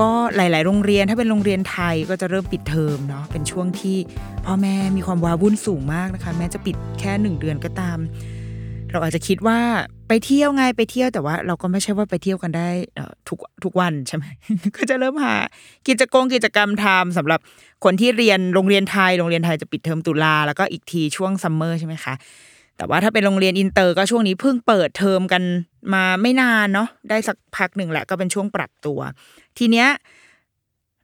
ก็หลาย ๆ โรงเรียนถ้าเป็นโรงเรียนไทยก็จะเริ่มปิดเทอมเนาะเป็นช่วงที่พ่อแม่มีความว้าวุ่นสูงมากนะคะ แม้จะปิดแค่หนึ่งเดือนก็ตาม เราอาจจะคิดว่าไปเที่ยวไงไปเที่ยวแต่ว่า เราก็ไม่ใช่ว่าไปเที่ยวกันได้ทุกทุกวันใช่ไหมก็จะเริ่มหากิจกรรมกิจกรรมทำสำหรับคนที่เรียนโรงเรียนไทย โรงเรียนไทยจะปิดเทอมตุลาแล้วก็อีกทีช่วง summer ใช่ไหมคะ แต่ว่าถ้าเป็นโรงเรียนอินเตอร์ก็ช่วงนี้เพิ่งเปิดเทอมกันมาไม่นานเนาะได้สักพักหนึ่งแหละก็เป็นช่วงปรับตัว ทีเนี้ย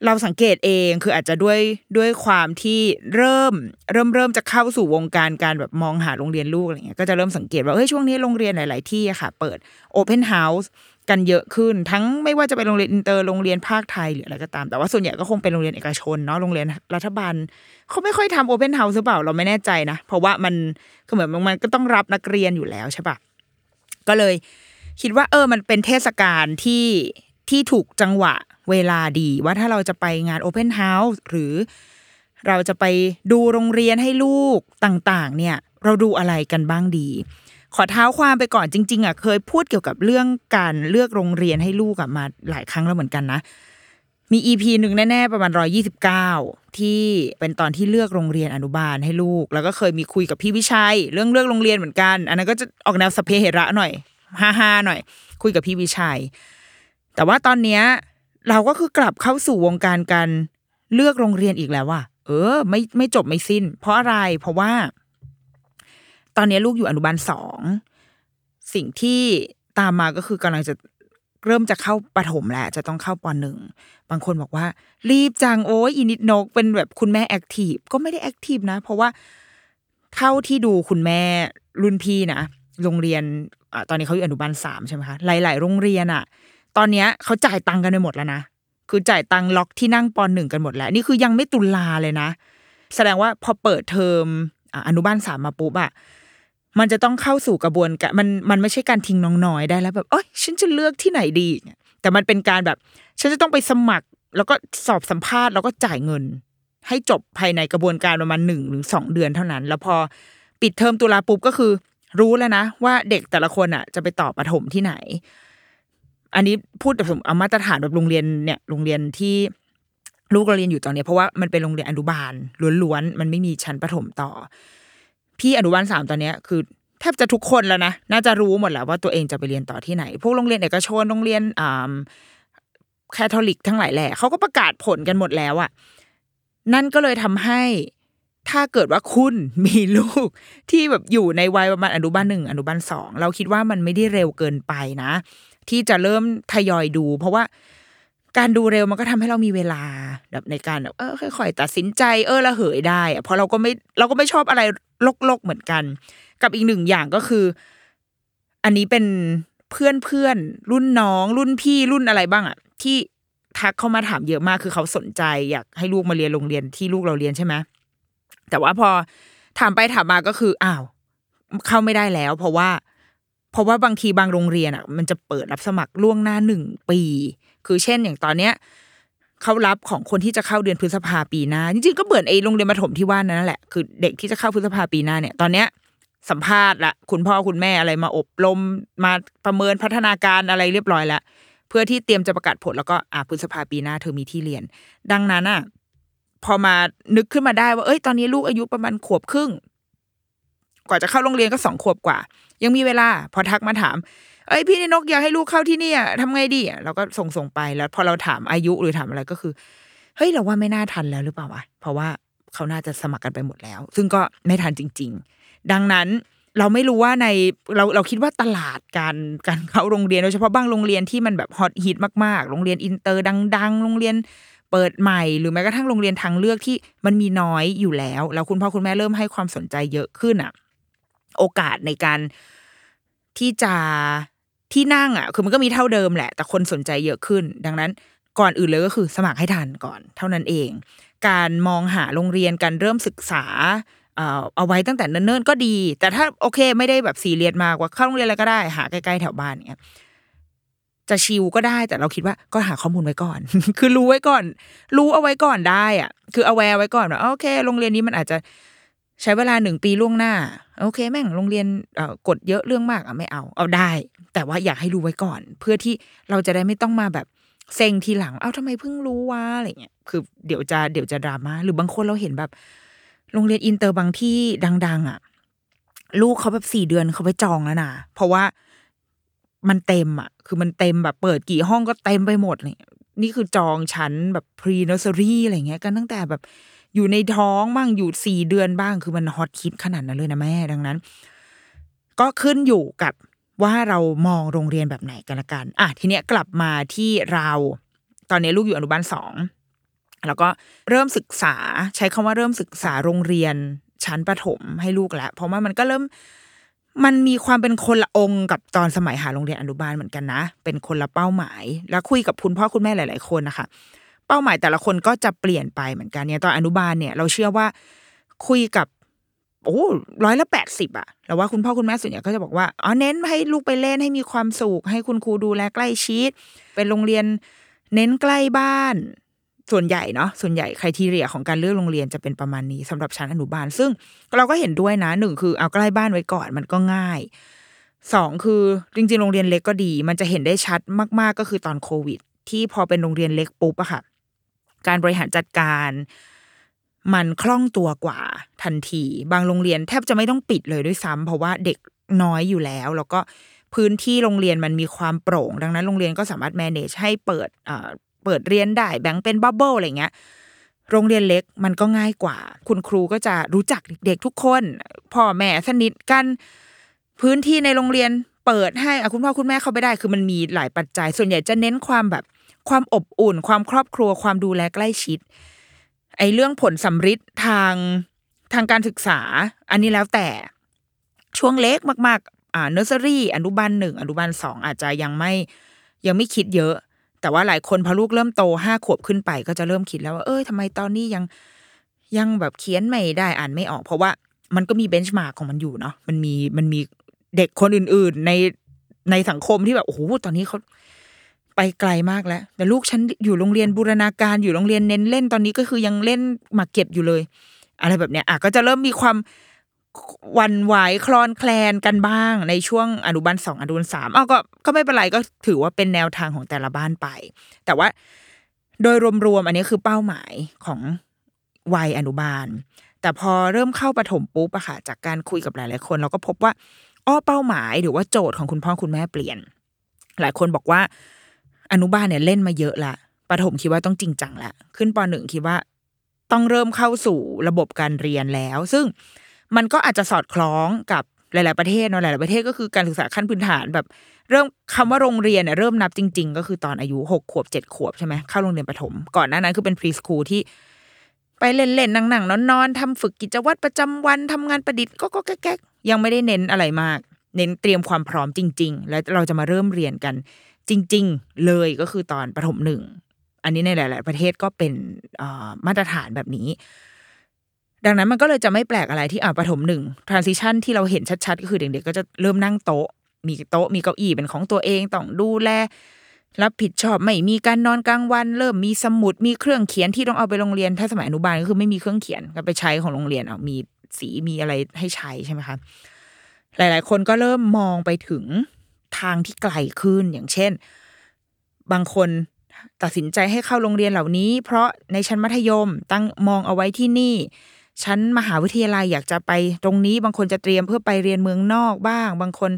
เราสังเกตเองคืออาจจะด้วยด้วยความที่เริ่มเริ่มเริ่มจะเข้าสู่วงการการแบบมองหาโรงเรียนลูกอะไรเงี้ยก็จะเริ่มสังเกตว่าเฮ้ยช่วงนี้โรงเรียนหลาย ๆ ที่อะค่ะ เปิด open house กันเยอะขึ้น ทั้งไม่ว่าจะเป็นโรงเรียนอินเตอร์โรงเรียนภาคไทยหรืออะไรก็ตาม แต่ว่าส่วนใหญ่ก็คงเป็นโรงเรียนเอกชนเนาะโรงเรียนรัฐบาลเขาไม่ค่อยทำ open house หรือเปล่าเราไม่แน่ใจนะ เพราะว่ามันคือเหมือนมันก็ต้องรับนักเรียนอยู่แล้วใช่ปะก็เลยคิดว่าเออมันเป็นเทศกาลที่ที่ถูกจังหวะเวลาดีว่าถ้าเราจะไปงาน Open House หรือเราจะไปดูโรงเรียนให้ลูกต่างๆ เนี่ย เราดูอะไรกันบ้างดี ขอเท้าความไปก่อนจริง ๆอะเคยพูดเกี่ยวกับเรื่องการเลือกโรงเรียนให้ลูกอะมาหลายครั้งแล้วเหมือนกันนะ มีอีพีหนึ่งแน่ๆประมาณร้อยี่สิบเก้าที่เป็นตอนที่เลือกโรงเรียนอนุบาลให้ลูก แล้วก็เคยมีคุยกับพี่วิชัย เรื่องเลือกโรงเรียนเหมือนกัน อันนั้นก็จะออกแนวสเปเหระหน่อยฮ่าฮาหน่อย คุยกับพี่วิชัย แต่ว่าตอนเนี้ยเราก็คือกลับเข้าสู่วงการการเลือกโรงเรียนอีกแล้วว่ะเออ ไม่ไม่จบไม่สิ้น เพราะอะไรเพราะว่า ตอนนี้ลูกอยู่อนุบาลสอง สิ่งที่ตามมาก็คือกำลังจะเริ่มจะเข้าปฐมแล้วจะต้องเข้าปหนึ่ง บางคนบอกว่า รีบจังโอ้ยอินิดนก เป็นแบบคุณแม่แอคทีฟก็ไม่ได้แอคทีฟนะ เพราะว่าเท่าที่ดูคุณแม่รุ่นพี่นะโรงเรียนอตอนนี้เขาอยู่อนุบาลสามใช่ไหมคะหลาย ๆ โรงเรียนอะตอนเนี้ยเขาจ่ายตังกันไปหมดแล้วนะคือจ่ายตังล็อกที่นั่งปหนึ่งกันหมดแล้ว นี่คือยังไม่ตุลาเลยนะ แสดงว่าพอเปิดเทอมออนุบาลสามมาปุ๊บอะ มันจะต้องเข้าสู่กระบวนการมันมันไม่ใช่การทิ้งน้องน้อยได้แล้วแบบเอ้ยฉันจะเลือกที่ไหนดีแต่มันเป็นการแบบ ฉันจะต้องไปสมัคร แล้วก็สอบสัมภาษณ์แล้วก็จ่ายเงิน ให้จบภายในกระบวนการประมาณหนึ่งหรือสองเดือนเท่านั้น แล้วพอปิดเทอมตุลาปุ๊บก็คือ รู้แล้วนะว่าเด็กแต่ละคนอะ จะไปต่อประถมที่ไหน อันนี้พูดแบบเอามาตรฐานแบบโรงเรียนเนี่ยโรงเรียนที่ลูกเราเรียนอยู่ตอนเนี้ยเพราะว่ามันเป็นโรงเรียนอนุบาลล้วนๆมันไม่มีชั้นประถมต่อ พี่อนุบาลสามตอนเนี้ยคือแทบจะทุกคนแล้วนะน่าจะรู้หมดแล้วว่าตัวเองจะไปเรียนต่อที่ไหน พวกโรงเรียนเอกชนโรงเรียนอ่าแคทอลิกทั้งหลายแหล่เขาก็ประกาศผลกันหมดแล้วอะนั่นก็เลยทำให้ถ้าเกิดว่าคุณมีลูกที่แบบอยู่ในวัยประมาณอนุบาลหนึ่งอนุบาลสองเราคิดว่ามันไม่ได้เร็วเกินไปนะ ที่จะเริ่มทยอยดู เพราะว่า การดูเร็วมันก็ทำให้เรามีเวลาแบบในการแบบเออค่อยๆตัดสินใจเออละเหยได้อะเพราะเราก็ไม่เราก็ไม่ชอบอะไรลกๆเหมือนกัน กับอีกหนึ่งอย่างก็คือ อันนี้เป็นเพื่อนเพื่อนๆรุ่นน้อง รุ่นพี่รุ่นอะไรบ้างอะที่ทักเข้ามาถามเยอะมากคือเขาสนใจอยากให้ลูกมาเรียนโรงเรียนที่ลูกเราเรียนใช่ไหมแต่ว่าพอถามไปถามมาก็คืออ้าวเข้าไม่ได้แล้ว เพราะว่า เพราะว่าบางทีบางโรงเรียนอะ มันจะเปิดรับสมัครล่วงหน้าหนึ่งปี คือเช่นอย่างตอนเนี้ยเขารับของคนที่จะเข้าเดือนพฤษภาปีหน้าจริงๆก็เหมือนไอ้โรงเรียนประถมที่ว่านั่นแหละคือเด็กที่จะเข้าพฤษภาปีหน้าเนี่ยตอนเนี้ยสัมภาษณ์ละคุณพ่อคุณแม่อะไรมาอบรมมาประเมินพัฒนาการอะไรเรียบร้อยแล้วเพื่อที่เตรียมจะประกาศผลแล้วก็อ่าพฤษภาปีหน้าเธอมีที่เรียน ดังนั้นอะพอมานึกขึ้นมาได้ว่าเอ้ยตอนนี้ลูกอายุประมาณขวบครึ่ง กว่าจะเข้าโรงเรียนก็สองขวบกว่า ยังมีเวลา พอทักมาถาม เอ้ยพี่นกอยากให้ลูกเข้าที่นี่อะทำไงดีอะเราก็ส่งส่งไปแล้ว พอเราถามอายุหรือถามอะไรก็คือเฮ้ยฮ้ยเราว่าไม่น่าทันแล้วหรือเปล่าวะเพราะว่าเขาน่าจะสมัครกันไปหมดแล้ว ซึ่งก็ไม่ทันจริง ๆ ดังนั้นเราไม่รู้ว่าในเราเราคิดว่าตลาดการการเข้าโรงเรียนโดยเฉพาะบางโรงเรียนที่มันแบบฮอตฮิตมากๆ โรงเรียนอินเตอร์ดัง ๆ โรงเรียนเปิดใหม่ หรือแม้กระทั่งโรงเรียนทางเลือกที่มันมีน้อยอยู่แล้ว แล้วคุณพ่อคุณแม่เริ่มให้ความสนใจเยอะขึ้นอะ โอกาสในการที่จะ ที่นั่งอะคือมันก็มีเท่าเดิมแหละ แต่คนสนใจเยอะขึ้น ดังนั้นก่อนอื่นเลยก็คือสมัครให้ทันก่อน เท่านั้นเอง การมองหาโรงเรียนการเริ่มศึกษาเอาไว้ตั้งแต่เนิ่นๆก็ดี แต่ถ้าโอเคไม่ได้แบบสี่เรียสมากว่าเข้าโรงเรียนอะไรก็ได้ หาใกล้ๆแถวบ้านเนี้ยจะ chill ก็ได้ แต่เราคิดว่าก็หาข้อมูลไว้ก่อน คือรู้ไว้ก่อน รู้เอาไว้ก่อนได้อะ คือ aware ไว้ก่อนว่าโอเค โรงเรียนนี้มันอาจจะ ใช้เวลาหนึ่งปีล่วงหน้า โอเค แม่งโรงเรียนกฎเยอะเรื่องมากอะไม่เอา เอาได้ แต่ว่าอยากให้รู้ไว้ก่อน เพื่อที่เราจะได้ไม่ต้องมาแบบเซ็งทีหลัง เอ้าทำไมเพิ่งรู้วะอะไรเงี้ย คือเดี๋ยวจะเดี๋ยวจะดราม่า หรือบางคนเราเห็นแบบ โรงเรียนอินเตอร์บางที่ดัง ๆ อะ ลูกเขาแบบสี่เดือนเขาไปจองแล้วนะ เพราะว่ามันเต็มอะ คือมันเต็มแบบเปิดกี่ห้องก็เต็มไปหมดเลย นี่คือจองชั้นแบบ pre-nursery อะไรเงี้ย กันตั้งแต่แบบ อยู่ในท้องบ้างอยู่สี่เดือนบ้างคือมันฮอตฮิตขนาดนั้นเลยนะแม่ดังนั้น ก็ขึ้นอยู่กับว่าเรามองโรงเรียนแบบไหนกันละกัน อะทีเนี้ยกลับมาที่เรา ตอนนี้ลูกอยู่อนุบาลสองแล้วก็เริ่มศึกษาใช้คำว่าเริ่มศึกษาโรงเรียนชั้นประถมให้ลูกแล้วเพราะว่ามันก็เริ่มมันมีความเป็นคนละองค์กับตอนสมัยหาโรงเรียนอนุบาลเหมือนกันนะ เป็นคนละเป้าหมาย แล้วคุยกับคุณพ่อคุณแม่หลาย ๆ คนนะคะ เป้าหมายแต่ละคนก็จะเปลี่ยนไปเหมือนกันเนี่ยตอนอนุบาลเนี่ยเราเชื่อว่าคุยกับโอ้ร้อยละแปดสิบอะแล้วว่าคุณพ่อคุณแม่ส่วนใหญ่ก็จะบอกว่าอ๋อเน้นให้ลูกไปเล่นให้มีความสุขให้คุณครูดูแลใกล้ชิด เป็นโรงเรียนเน้นใกล้บ้าน ส่วนใหญ่เนาะส่วนใหญ่ครทีเรียของการเลือกโรงเรียนจะเป็นประมาณนี้สำหรับชั้นอนุบาล ซึ่งเราก็เห็นด้วยนะหนึ่งคือเอาใกล้บ้านไว้ก่อนมันก็ง่ายสองคือจริงๆโรงเรียนเล็กก็ดี มันจะเห็นได้ชัดมาก ๆ ก็คือตอนโควิด ที่พอเป็นโรงเรียนเล็กปุ๊บอะค่ะ การบริหารจัดการ มันคล่องตัวกว่าทันที บางโรงเรียนแทบจะไม่ต้องปิดเลยด้วยซ้ำเพราะว่าเด็กน้อยอยู่แล้ว แล้วก็พื้นที่โรงเรียนมันมีความโปร่ง ดังนั้นโรงเรียนก็สามารถ manage ให้เปิดเปิดเรียนได้แบ่งเป็นบับเบิลอะไรเงี้ยโรงเรียนเล็กมันก็ง่ายกว่า คุณครูก็จะรู้จักเด็กทุกคนพ่อแม่สนิทกันพื้นที่ในโรงเรียนเปิดให้คุณพ่อคุณแม่เข้าไปได้ คือมันมีหลายปัจจัย ส่วนใหญ่จะเน้นความแบบ ความอบอุ่น ความครอบครัว ความดูแลใกล้ชิด ไอ้เรื่องผลสำฤทธิ์ทางทางการศึกษา อันนี้แล้วแต่ช่วงเล็กมาก ๆ อ่าเนอร์เซอรี่อนุบาลหนึ่งอนุบาลสองอาจจะยังไม่ยังไม่คิดเยอะ แต่ว่าหลายคนพอลูกเริ่มโตห้าขวบขึ้นไป ก็จะเริ่มคิดแล้วว่าเอ้ยทำไมตอนนี้ยังยังแบบเขียนไม่ได้อ่านไม่ออก เพราะว่ามันก็มีเบนช์มาร์กของมันอยู่เนาะมันมีมันมีเด็กคนอื่น ๆ ในในสังคมที่แบบโอ้โหตอนนี้เขา ไปไกลมากแล้ว แต่ลูกฉันอยู่โรงเรียนบูรณาการอยู่โรงเรียนเน้นเล่นตอนนี้ก็คือยังเล่นหมาเก็บอยู่เลย อะไรแบบเนี้ยอะก็จะเริ่มมีความวันไหวคลอนแคลนกันบ้าง ในช่วงอนุบาลสองอนุบาลสามอ้าก็ก็ไม่เป็นไรก็ถือว่าเป็นแนวทางของแต่ละบ้านไป แต่ว่าโดยรวมๆอันนี้คือเป้าหมายของวัยอนุบาล แต่พอเริ่มเข้าประถมปุ๊บอะค่ะจากการคุยกับหลาย ๆ คน เราก็พบว่าอ้อเป้าหมายหรือว่าโจทย์ของคุณพ่อคุณแม่เปลี่ยน หลายคนบอกว่า อนุบาลเนี่ยเล่นมาเยอะละประถมคิดว่าต้องจริงจังละขึ้นปหนึ่งคิดว่า ต้องเริ่มเข้าสู่ระบบการเรียนแล้ว ซึ่งมันก็อาจจะสอดคล้องกับหลาย ๆ ประเทศเนาะหลาย ๆ ประเทศก็คือการศึกษาขั้นพื้นฐานแบบ เริ่มคำว่าโรงเรียนเนี่ยเริ่มนับจริง ๆ ก็คือตอนอายุหกขวบเจ็ดขวบใช่ไหมเข้าโรงเรียนประถม ก่อนหน้านั้นคือเป็นพรีสคูลที่ ไปเล่น ๆ นั่ง ๆ นอน ๆทำฝึกกิจวัตรประจำวันทำงานประดิษฐ์ก็ก็แก๊กยังไม่ได้เน้นอะไรมาก เน้นเตรียมความพร้อมจริง ๆ แล้วเราจะมาเริ่มเรียนกัน จริง ๆ เลยก็คือตอนประถมหนึ่ง อันนี้ในหลาย ๆ ประเทศก็เป็นมาตรฐานแบบนี้ ดังนั้นมันก็เลยจะไม่แปลกอะไรที่อ่าประถมหนึ่ง transition ที่เราเห็นชัด ๆ ก็คือเด็ก ๆ ก็จะเริ่มนั่งโต๊ะ มีโต๊ะมีเก้าอี้เป็นของตัวเองต้องดูแลรับผิดชอบไม่มีการนอนกลางวัน เริ่มมีสมุดมีเครื่องเขียนที่ต้องเอาไปโรงเรียน ถ้าสมัยอนุบาลก็คือไม่มีเครื่องเขียนก็ไปใช้ของโรงเรียนเอามีสีมีอะไรให้ใช้ใช่ไหมคะหลาย ๆ คนก็เริ่มมองไปถึง ทางที่ไกลขึ้นอย่างเช่น บางคนตัดสินใจให้เข้าโรงเรียนเหล่านี้ เพราะในชั้นมัธยมตั้งมองเอาไว้ที่นี่ ชั้นมหาวิทยาลัยอยากจะไปตรงนี้ บางคนจะเตรียมเพื่อไปเรียนเมืองนอกบ้าง บางคน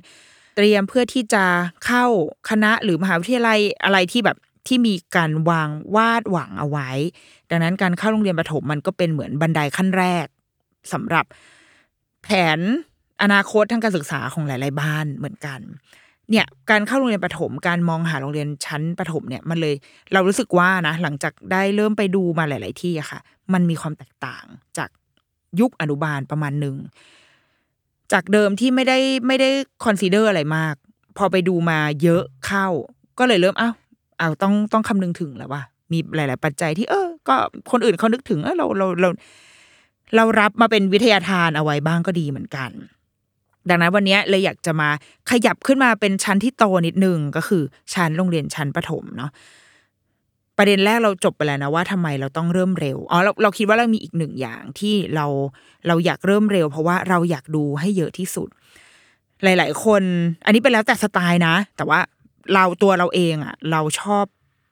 เตรียมเพื่อที่จะเข้าคณะหรือมหาวิทยาลัยอะไรที่แบบที่มีการวางวาดหวังเอาไว้ ดังนั้นการเข้าโรงเรียนประถมมันก็เป็นเหมือนบันไดขั้นแรกสำหรับแผนอนาคตทางการศึกษาของหลาย ๆ บ้านเหมือนกัน เนี่ยการเข้าโรงเรียนประถมการมองหาโรงเรียนชั้นประถมเนี่ยมันเลยเรารู้สึกว่านะหลังจากได้เริ่มไปดูมาหลาย ๆ ที่อะค่ะ มันมีความแตกต่างจากยุคอนุบาลประมาณหนึ่งจากเดิมที่ไม่ได้ไม่ได้ consider อะไรมาก พอไปดูมาเยอะเข้า ก็เลยเริ่มอ้าวเอาต้องต้องคำนึงถึงแล้วว่า มีหลาย ๆ ปัจจัยที่เออ ก็คนอื่นเขานึกถึงเออเราเราเราเรารับมาเป็นวิทยาทานเอาไว้บ้างก็ดีเหมือนกัน ดังนั้นวันนี้เลยอยากจะมาขยับขึ้นมาเป็นชั้นที่โตนิดนึงก็คือชั้นโรงเรียนชั้นประถมเนาะประเด็นแรกเราจบไปแล้วนะว่าทำไมเราต้องเริ่มเร็วอ๋อเราเราคิดว่าเรามีอีกหนึ่งอย่างที่เราเราอยากเริ่มเร็ว เพราะว่าเราอยากดูให้เยอะที่สุด หลาย ๆ คน อันนี้เป็นแล้วแต่สไตล์นะ แต่ว่าเราตัวเราเองอะ่ะ เราชอบ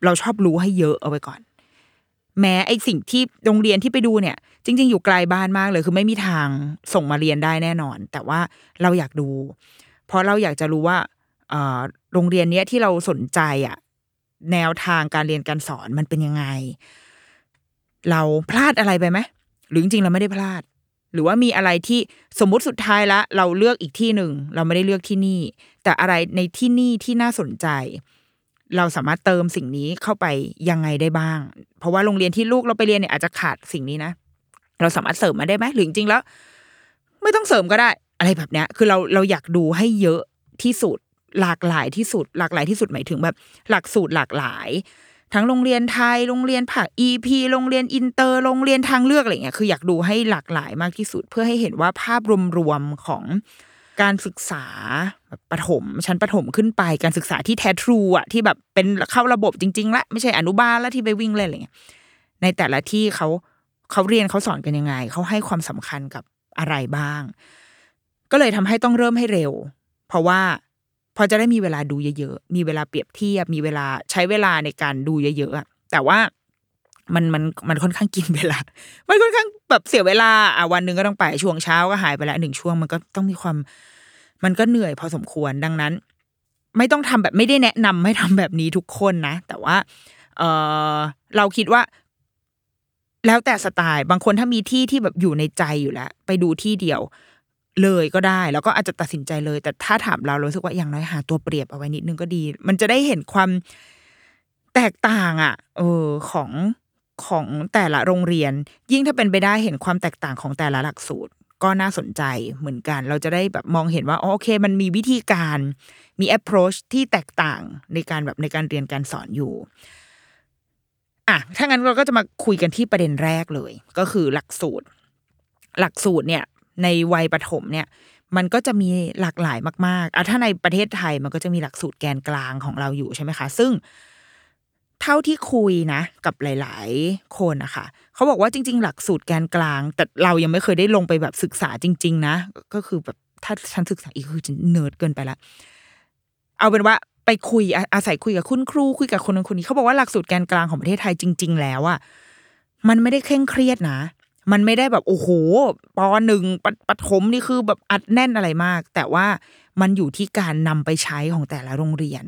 เราชอบรู้ให้เยอะเอาไว้ก่อน แม้ไอสิ่งที่โรงเรียนที่ไปดูเนี่ย จริง ๆ อยู่ไกลบ้านมากเลย คือไม่มีทางส่งมาเรียนได้แน่นอน แต่ว่าเราอยากดู เพราะเราอยากจะรู้ว่าโรงเรียนเนี้ยที่เราสนใจอะแนวทางการเรียนการสอนมันเป็นยังไง เราพลาดอะไรไปไหมหรือจริงๆเราไม่ได้พลาด หรือว่ามีอะไรที่สมมุติสุดท้ายละ เราเลือกอีกที่หนึ่ง เราไม่ได้เลือกที่นี่ แต่อะไรในที่นี่ที่น่าสนใจ เราสามารถเติมสิ่งนี้เข้าไปยังไงได้บ้าง เพราะว่าโรงเรียนที่ลูกเราไปเรียนเนี่ยอาจจะขาดสิ่งนี้นะ เราสามารถเสริมมาได้ไหมหรือจริงๆแล้ว ไม่ต้องเสริมก็ได้ อะไรแบบเนี้ย คือเราเราอยากดูให้เยอะที่สุดหลากหลายที่สุด หลากหลายที่สุดหมายถึงแบบ หลักสูตรหลากหลาย ทั้งโรงเรียนไทยโรงเรียนภาค EP โรงเรียนอินเตอร์โรงเรียนทางเลือกอะไรเงี้ยคืออยากดูให้หลากหลายมากที่สุด เพื่อให้เห็นว่าภาพรวมๆของ การศึกษาแบบประถมชั้นประถมขึ้นไปการศึกษาที่แท้ทรูอะที่แบบเป็นเข้าระบบจริง ๆ ละไม่ใช่อนุบาลแล้วที่ไปวิ่งเล่นอะไรเงี้ยในแต่ละที่เขาเขาเรียนเขาสอนกันยังไง เขาให้ความสำคัญกับอะไรบ้าง ก็เลยทำให้ต้องเริ่มให้เร็ว เพราะว่าพอจะได้มีเวลาดูเยอะๆ มีเวลาเปรียบเทียบ มีเวลาใช้เวลาในการดูเยอะๆแต่ว่ามันมันมันค่อนข้างกินเวลา มันค่อนข้างแบบเสียเวลาอะวันหนึ่งก็ต้องไปช่วงเช้าก็หายไปแล้วหนึ่งช่วงมันก็ต้องมีความ มันก็เหนื่อยพอสมควรดังนั้น ไม่ต้องทำแบบไม่ได้แนะนำให้ทำแบบนี้ทุกคนนะ แต่ว่า เออเราคิดว่า แล้วแต่สไตล์บางคนถ้ามีที่ที่แบบอยู่ในใจอยู่แล้ว ไปดูที่เดียวเลยก็ได้ แล้วก็อาจจะตัดสินใจเลย แต่ถ้าถามเราเราสึกว่าอย่างน้อยหาตัวเปรียบเอาไว้นิดนึงก็ดี มันจะได้เห็นความแตกต่างอะเออของของแต่ละโรงเรียน ยิ่งถ้าเป็นไปได้เห็นความแตกต่างของแต่ละหลักสูตร ก็น่าสนใจเหมือนกัน เราจะได้แบบมองเห็นว่าอ๋อโอเค มันมีวิธีการมี approach ที่แตกต่างในการแบบในการเรียนการสอนอยู่อะถ้างั้นเราก็จะมาคุยกันที่ประเด็นแรกเลย ก็คือหลักสูตร หลักสูตรเนี่ย ในวัยประถมเนี่ย มันก็จะมีหลากหลายมากๆอะถ้าในประเทศไทยมันก็จะมีหลักสูตรแกนกลางของเราอยู่ใช่ไหมคะ ซึ่ง เท่าที่คุยนะ กับหลาย ๆ คนนะคะเขาบอกว่าจริง ๆ หลักสูตรแกนกลาง แต่เรายังไม่เคยได้ลงไปแบบศึกษาจริง ๆ นะ ก็คือแบบถ้าฉันศึกษาอีกคือจะเนิร์ดเกินไปละเอาเป็นว่าไปคุยอาศัยคุยกับคุณครูคุยกับคนนั้นคนนี้เขาบอกว่าหลักสูตรแกนกลางของประเทศไทยจริง ๆ แล้วอะมันไม่ได้เคร่งเครียดนะ มันไม่ได้แบบโอ้โหปหนึ่งปปฐมนี่คือแบบอัดแน่นอะไรมาก แต่ว่ามันอยู่ที่การนำไปใช้ของแต่ละโรงเรียน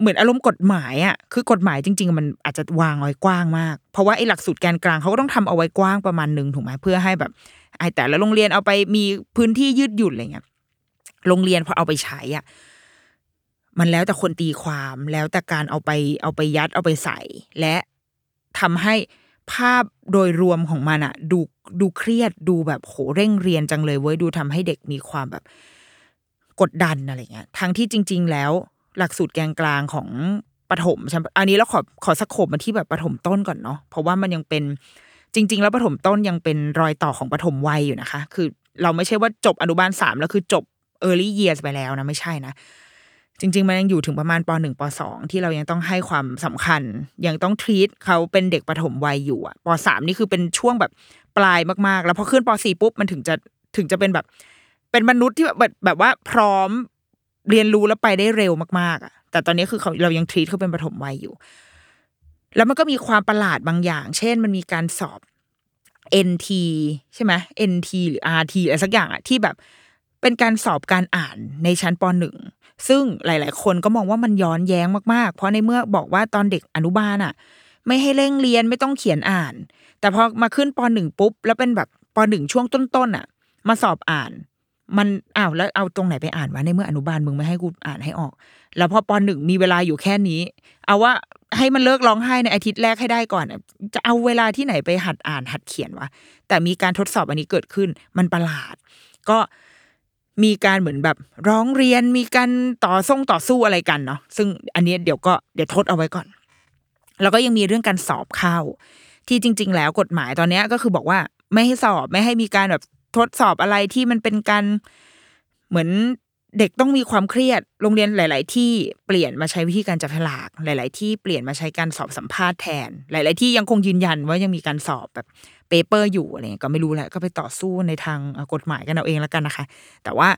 เหมือนอารมณ์กฎหมายอะคือกฎหมายจริง ๆ มันอาจจะวางเอาไว้กว้างมาก เพราะว่าไอ้หลักสูตรแกนกลางเขาก็ต้องทำเอาไว้กว้างประมาณหนึ่งถูกไหมเพื่อให้แบบไอ้แต่ละโรงเรียนเอาไปมีพื้นที่ยืดหยุ่นอะไรเงี้ยโรงเรียนพอเอาไปใช้อะมันแล้วแต่คนตีความแล้วแต่การเอาไปเอาไปยัดเอาไปใส่ และทำให้ภาพโดยรวมของมันอะดูดูเครียดดูแบบโหเร่งเรียนจังเลยเว้ยดูทำให้เด็กมีความแบบกดดันอะไรเงี้ยทั้งที่จริง ๆ แล้ว หลักสูตรแกนกลางของปฐมใช่อันนี้เราขอขอสโคบมาที่แบบปฐมต้นก่อนเนาะเพราะว่ามันยังเป็นจริง ๆ แล้วปฐมต้นยังเป็นรอยต่อของปฐมวัยอยู่นะคะ คือเราไม่ใช่ว่าจบอนุบาลสามแล้วคือจบ early years ไปแล้วนะไม่ใช่นะ จริง ๆ มันยังอยู่ถึงประมาณปหนึ่งปสองที่เรายังต้องให้ความสำคัญ ยังต้องทีตเขาเป็นเด็กปฐมวัยอยู่อะปสามนี่คือเป็นช่วงแบบปลายมากๆ แล้วพอขึ้นปสี่ปุ๊บมันถึงจะถึงจะเป็นแบบ เป็นมนุษย์ที่แบบแบบว่าพร้อม เรียนรู้แล้วไปได้เร็วมากๆอะแต่ตอนนี้คือเขาเรายังทีตเขาเป็นปฐมวัยอยู่ แล้วมันก็มีความประหลาดบางอย่าง เช่น มันมีการสอบ NT ใช่ไหม NT หรือ RT อะไรสักอย่างอะที่แบบเป็นการสอบการอ่านในชั้นปหนึ่งซึ่งหลาย ๆ คนก็มองว่ามันย้อนแย้งมาก ๆ เพราะในเมื่อบอกว่าตอนเด็กอนุบาลอะ ไม่ให้เร่งเรียนไม่ต้องเขียนอ่าน แต่พอมาขึ้นปหนึ่งปุ๊บ แล้วเป็นแบบปหนึ่งช่วงต้น ๆ อะ มาสอบอ่าน มันอ้าวแล้วเอาตรงไหนไปอ่านวะในเมื่ออนุบาลมึงไม่ให้กูอ่านให้ออก แล้วพอปอนหนึ่งมีเวลาอยู่แค่นี้ เอาว่าให้มันเลิกร้องไห้ในอาทิตย์แรกให้ได้ก่อน จะเอาเวลาที่ไหนไปหัดอ่านหัดเขียนวะแต่มีการทดสอบอันนี้เกิดขึ้น มันประหลาด ก็มีการเหมือนแบบร้องเรียนมีการต่อส่งต่อสู้อะไรกันเนาะซึ่งอันนี้เดี๋ยวก็เดี๋ยวทดเอาไว้ก่อน แล้วก็ยังมีเรื่องการสอบเข้า ที่จริง ๆ แล้วกฎหมายตอนเนี้ยก็คือบอกว่าไม่ให้สอบไม่ให้มีการแบบ ทดสอบอะไรที่มันเป็นการเหมือนเด็กต้องมีความเครียด โรงเรียนหลาย ๆ ที่เปลี่ยนมาใช้วิธีการจับฉลาก หลาย ๆ ที่เปลี่ยนมาใช้การสอบสัมภาษณ์แทน หลาย ๆ ที่ยังคงยืนยันว่ายังมีการสอบแบบpaper อยู่อะไรเงี้ยก็ไม่รู้แหละก็ไปต่อสู้ในทางกฎหมายกันเอาเองแล้วกันนะคะ แต่ว่า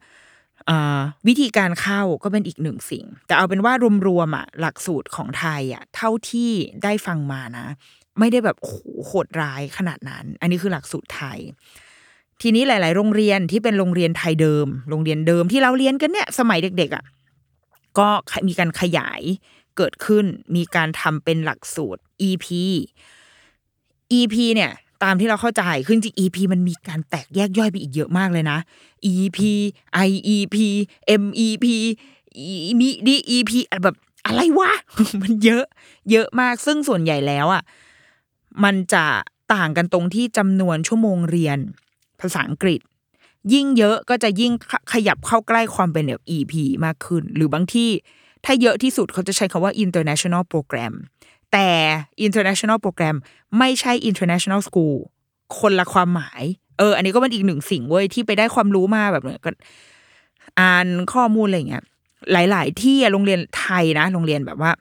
วิธีการเข้าก็เป็นอีกหนึ่งสิ่ง แต่เอาเป็นว่ารวมๆอะหลักสูตรของไทยอะเท่าที่ได้ฟังมานะ ไม่ได้แบบโหโหดร้ายขนาดนั้น อันนี้คือหลักสูตรไทย ทีนี้หลาย ๆ โรงเรียนที่เป็นโรงเรียนไทยเดิม โรงเรียนเดิมที่เราเรียนกันเนี่ยสมัยเด็ก ๆอะก็มีการขยายเกิดขึ้น มีการทำเป็นหลักสูตร EP EP เนี่ยตามที่เราเข้าใจขึ้นจริง EP มันมีการแตกแยกย่อยไปอีกเยอะมากเลยนะ EP IEP MEP มีดี EP แบบอะไรวะ มันเยอะ เยอะมาก ซึ่งส่วนใหญ่แล้วอะ มันจะต่างกันตรงที่จำนวนชั่วโมงเรียน ภาษาอังกฤษ ยิ่งเยอะก็จะยิ่งขยับเข้าใกล้ความเป็นแบบ EP มากขึ้น หรือบางที่ถ้าเยอะที่สุดเขาจะใช้คำว่า international program แต่ international program ไม่ใช่ international school คนละความหมาย เออ อันนี้ก็เป็นอีกหนึ่งสิ่งเว้ย ที่ไปได้ความรู้มาแบบเนี้ยก็อ่านข้อมูลอะไรเงี้ย หลาย ๆ ที่โรงเรียนไทยนะ โรงเรียนแบบว่า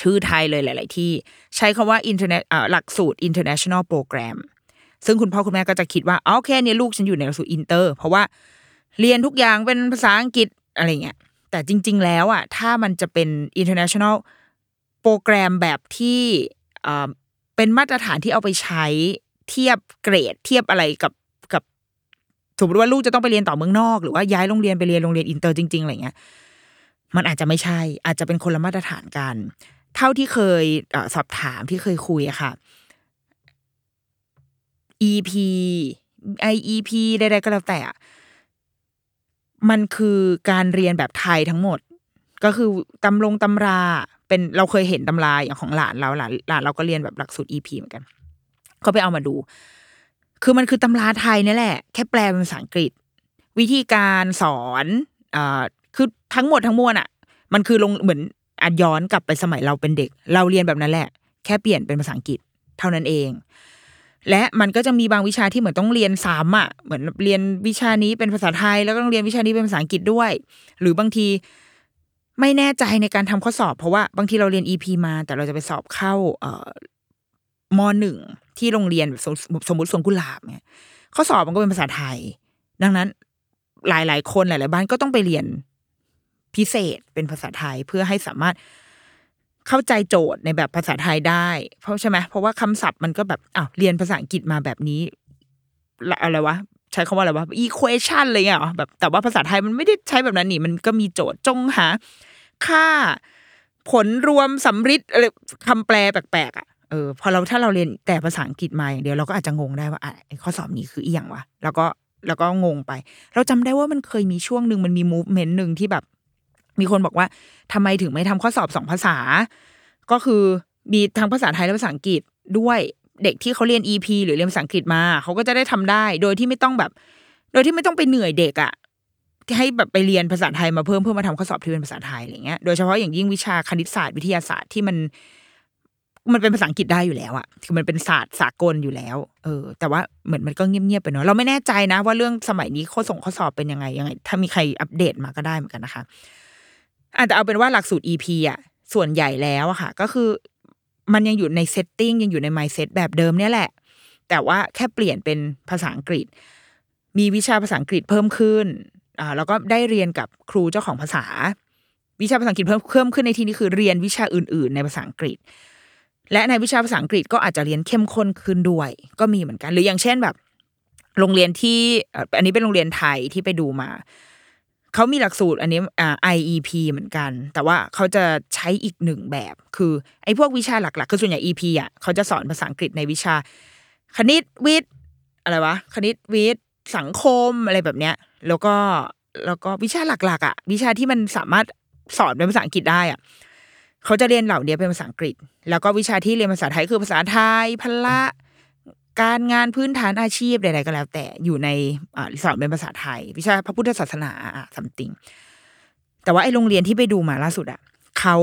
ชื่อไทยเลยหลาย ๆ ที่ ใช้คำว่า internet อ่าหลักสูตร international program ซึ่งคุณพ่อคุณแม่ก็จะคิดว่าอ๋อโอเคเนี่ยลูกฉันอยู่ในหลักสูตรอินเตอร์ เพราะว่าเรียนทุกอย่างเป็นภาษาอังกฤษอะไรเงี้ยแต่จริง ๆ แล้วอะถ้ามันจะเป็น international โปรแกรมแบบที่เอ่อเป็นมาตรฐานที่เอาไปใช้เทียบเกรดเทียบอะไรกับกับสมมติว่าลูกจะต้องไปเรียนต่อเมืองนอก หรือว่าย้ายโรงเรียนไปเรียนโรงเรียนอินเตอร์จริง ๆอะไรเงี้ยมันอาจจะไม่ใช่ อาจจะเป็นคนละมาตรฐานกัน เท่าที่เคยสอบถามที่เคยคุยอะค่ะ EP IEP ใดๆก็แล้วแต่อะมันคือการเรียนแบบไทยทั้งหมด ก็คือตำลงตำราเป็นเราเคยเห็นตำราอย่างของหลานเราหลานหลานเราก็เรียนแบบหลักสูตร EP เหมือนกันก็ไปเอามาดู คือมันคือตำราไทยนี่แหละ แค่แปลเป็นภาษาอังกฤษ วิธีการสอนอ่าคือทั้งหมดทั้งมวลอะ มันคือลงเหมือนอาจย้อนกลับไปสมัยเราเป็นเด็ก เราเรียนแบบนั้นแหละ แค่เปลี่ยนเป็นภาษาอังกฤษ เท่านั้นเอง และมันก็จะมีบางวิชาที่เหมือนต้องเรียนซ้ำอะเหมือนเรียนวิชานี้เป็นภาษาไทย แล้วก็ต้องเรียนวิชานี้เป็นภาษาอังกฤษด้วย หรือบางทีไม่แน่ใจในการทำข้อสอบ เพราะว่าบางทีเราเรียน EP มา แต่เราจะไปสอบเข้าเอ่อมหนึ่งที่โรงเรียนแบบสมสมมติสวนกุหลาบเนี่ยข้อสอบมันก็เป็นภาษาไทย ดังนั้นหลาย ๆ คนหลาย ๆ บ้านก็ต้องไปเรียนพิเศษเป็นภาษาไทยเพื่อให้สามารถ เข้าใจโจทย์ในแบบภาษาไทยได้ เพราะใช่ไหมเพราะว่าคำศัพท์มันก็แบบอ้าวเรียนภาษาอังกฤษมาแบบนี้อะไรวะใช้คำว่าอะไรวะ equation อะไรเงี้ยแบบแต่ว่าภาษาไทยมันไม่ได้ใช้แบบนั้นนี่มันก็มีโจทย์จงหา ค่า ผลรวมสำริดอะไรคำแปลแปลกๆอะเออพอเราถ้าเราเรียนแต่ภาษาอังกฤษมาอย่างเดียวเราก็อาจจะงงได้ว่าอะไอ้ข้อสอบนี้คืออีหยังวะแล้วก็แล้วก็งงไป เราจำได้ว่ามันเคยมีช่วงหนึ่งมันมีมูฟเมนต์หนึ่งที่แบบ มีคนบอกว่าทำไมถึงไม่ทำข้อสอบสองภาษา ก็คือมีทั้งภาษาไทยและภาษาอังกฤษด้วยเด็กที่เขาเรียน EP หรือเรียนภาษาอังกฤษมาเขาก็จะได้ทำได้ โดยที่ไม่ต้องแบบ โดยที่ไม่ต้องไปเหนื่อยเด็กอะที่ให้แบบไปเรียนภาษาไทยมาเพิ่มเพื่อมาทำข้อสอบที่เป็นภาษาไทยอะไรเงี้ยโดยเฉพาะอย่างยิ่งวิชาคณิตศาสตร์วิทยาศาสตร์ที่มัน มันเป็นภาษาอังกฤษได้อยู่แล้วอะคือมันเป็นศาสตร์สากลอยู่แล้ว เออ แต่ว่าเหมือนมันก็เงียบๆไปเนาะเราไม่แน่ใจนะ ว่าเรื่องสมัยนี้ข้อส่งข้อสอบเป็นยังไงยังไง ถ้ามีใครอัปเดตมาก็ได้เหมือนกันนะคะ อะแต่เอาเป็นว่าหลักสูตร EP อะส่วนใหญ่แล้วอะค่ะ ก็คือมันยังอยู่ในเซตติ้งยังอยู่ใน mindset แบบเดิมเนี่ยแหละ แต่ว่าแค่เปลี่ยนเป็นภาษาอังกฤษ มีวิชาภาษาอังกฤษเพิ่มขึ้นอ่าแล้วก็ได้เรียนกับครูเจ้าของภาษา วิชาภาษาอังกฤษเพิ่มเพิ่มขึ้นในที่นี้คือเรียนวิชาอื่น ๆ ในภาษาอังกฤษ และในวิชาภาษาอังกฤษก็อาจจะเรียนเข้มข้นขึ้นด้วย ก็มีเหมือนกัน หรืออย่างเช่นแบบ โรงเรียนที่อันนี้เป็นโรงเรียนไทยที่ไปดูมา เขามีหลักสูตรอันนี้อ่า IEP เหมือนกัน แต่ว่าเขาจะใช้อีกหนึ่งแบบ คือไอ้พวกวิชาหลักๆ คือส่วนใหญ่ EP อะเขาจะสอนภาษาอังกฤษในวิชา คณิตวิทย์อะไรวะคณิตวิทย์สังคมอะไรแบบเนี้ย แล้วก็แล้วก็วิชาหลักๆอะวิชาที่มันสามารถสอนเป็นภาษาอังกฤษได้อะเขาจะเรียนเหล่านี้เป็นภาษาอังกฤษ แล้วก็วิชาที่เรียนภาษาไทยคือภาษาไทยพละ การงานพื้นฐานอาชีพใดๆก็แล้ว แต่อยู่ในสอนเป็นภาษาไทย วิชาพระพุทธศาสนาอะสัมติงแต่ว่าไอ้โรงเรียนที่ไปดูมาล่าสุดอะเขา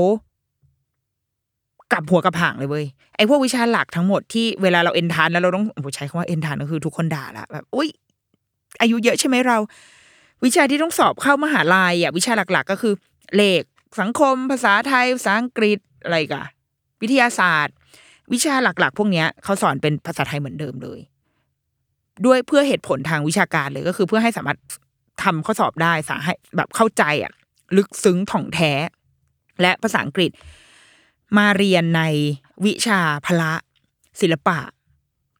กลับหัวกับหางเลยเว้ยไอพวกวิชาหลักทั้งหมดที่เวลาเราเอ็นทานแล้วเราต้องโอ้โหใช้คำว่าเอ็นทานก็คือทุกคนด่าละแบบอุ้ยอายุเยอะใช่ไหมเรา วิชาที่ต้องสอบเข้ามหาลัยอะ วิชาหลัก ๆ ก็คือเลขสังคม ภาษาไทยภาษาอังกฤษอะไรกะวิทยาศาสตร์ วิชาหลัก ๆ พวกเนี้ยเขาสอนเป็นภาษาไทยเหมือนเดิมเลย ด้วยเพื่อเหตุผลทางวิชาการเลยก็คือเพื่อให้สามารถทำข้อสอบได้สาให้แบบเข้าใจอะ ลึกซึ้งถ่องแท้ และภาษาอังกฤษ มาเรียนในวิชาพละ ศิลปะ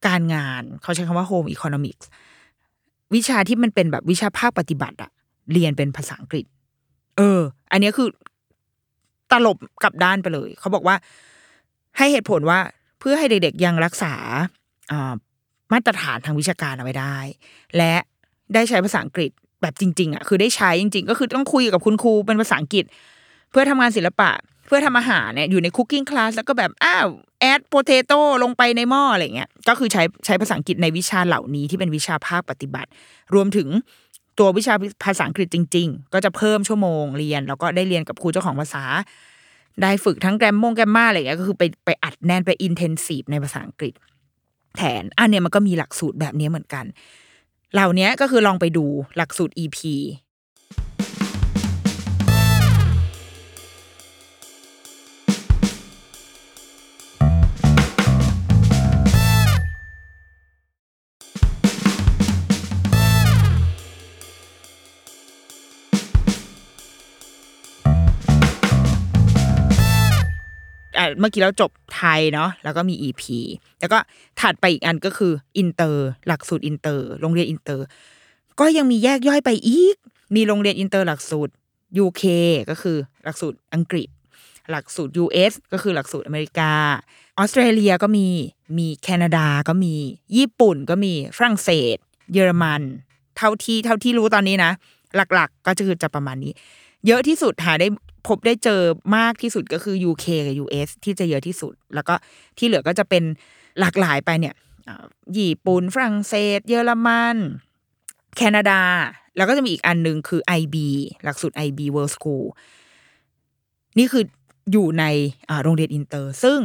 การงาน เขาใช้คำว่า home economics วิชาที่มันเป็นแบบวิชาภาคปฏิบัติอะเรียนเป็นภาษาอังกฤษ เออ อันนี้คือตลบกลับด้านไปเลย เขาบอกว่า ให้เหตุผลว่า พื่อให้เด็กๆยังรักษาอ่ามาตรฐานทางวิชาการเอาไว้ได้ และได้ใช้ภาษาอังกฤษแบบจริง ๆอะคือได้ใช้จริง ๆ ก็คือต้องคุยกับคุณครูเป็นภาษาอังกฤษ เพื่อทำงานศิลปะ เพื่อทำอาหารเนี่ยอยู่ใน cooking class แล้วก็แบบอ้าว add potato ลงไปในหม้ออะไรเงี้ยก็คือใช้ใช้ภาษาอังกฤษในวิชาเหล่านี้ที่เป็นวิชาภาคปฏิบัติ รวมถึงตัววิชาภาษาอังกฤษจริง ๆ ก็จะเพิ่มชั่วโมงเรียน แล้วก็ได้เรียนกับครูเจ้าของภาษา ได้ฝึกทั้งแกรมมง grammar อะไรเงี้ยก็คือไปไปอัดแน่นไป intensive ในภาษาอังกฤษ แทนอันเนี้ยมันก็มีหลักสูตรแบบนี้เหมือนกัน เหล่านี้ก็คือลองไปดูหลักสูตร EP เมื่อกี้เราจบไทยเนาะแล้วก็มี EP แล้วก็ถัดไปอีกอันก็คืออินเตอร์หลักสูตรอินเตอร์โรงเรียนอินเตอร์ ก็ยังมีแยกย่อยไปอีก มีโรงเรียนอินเตอร์หลักสูตร UK ก็คือหลักสูตรอังกฤษ หลักสูตร US ก็คือหลักสูตรอเมริกาออสเตรเลียก็มีมีแคนาดาก็มีญี่ปุ่นก็มีฝรั่งเศส เยอรมัน เท่าที่เท่าที่รู้ตอนนี้นะ หลักๆก็คือจะประมาณนี้ เยอะที่สุดหาได้ พบได้เจอมากที่สุดก็คือ UK กับ US ที่จะเยอะที่สุด แล้วก็ที่เหลือก็จะเป็นหลากหลายไปเนี่ยญี่ปุ่นฝรั่งเศส เยอรมันแคนาดา แล้วก็จะมีอีกอันหนึ่งคือ IB หลักสูตร IB World School นี่คืออยู่ในโรงเรียนอินเตอร์ ซึ่ง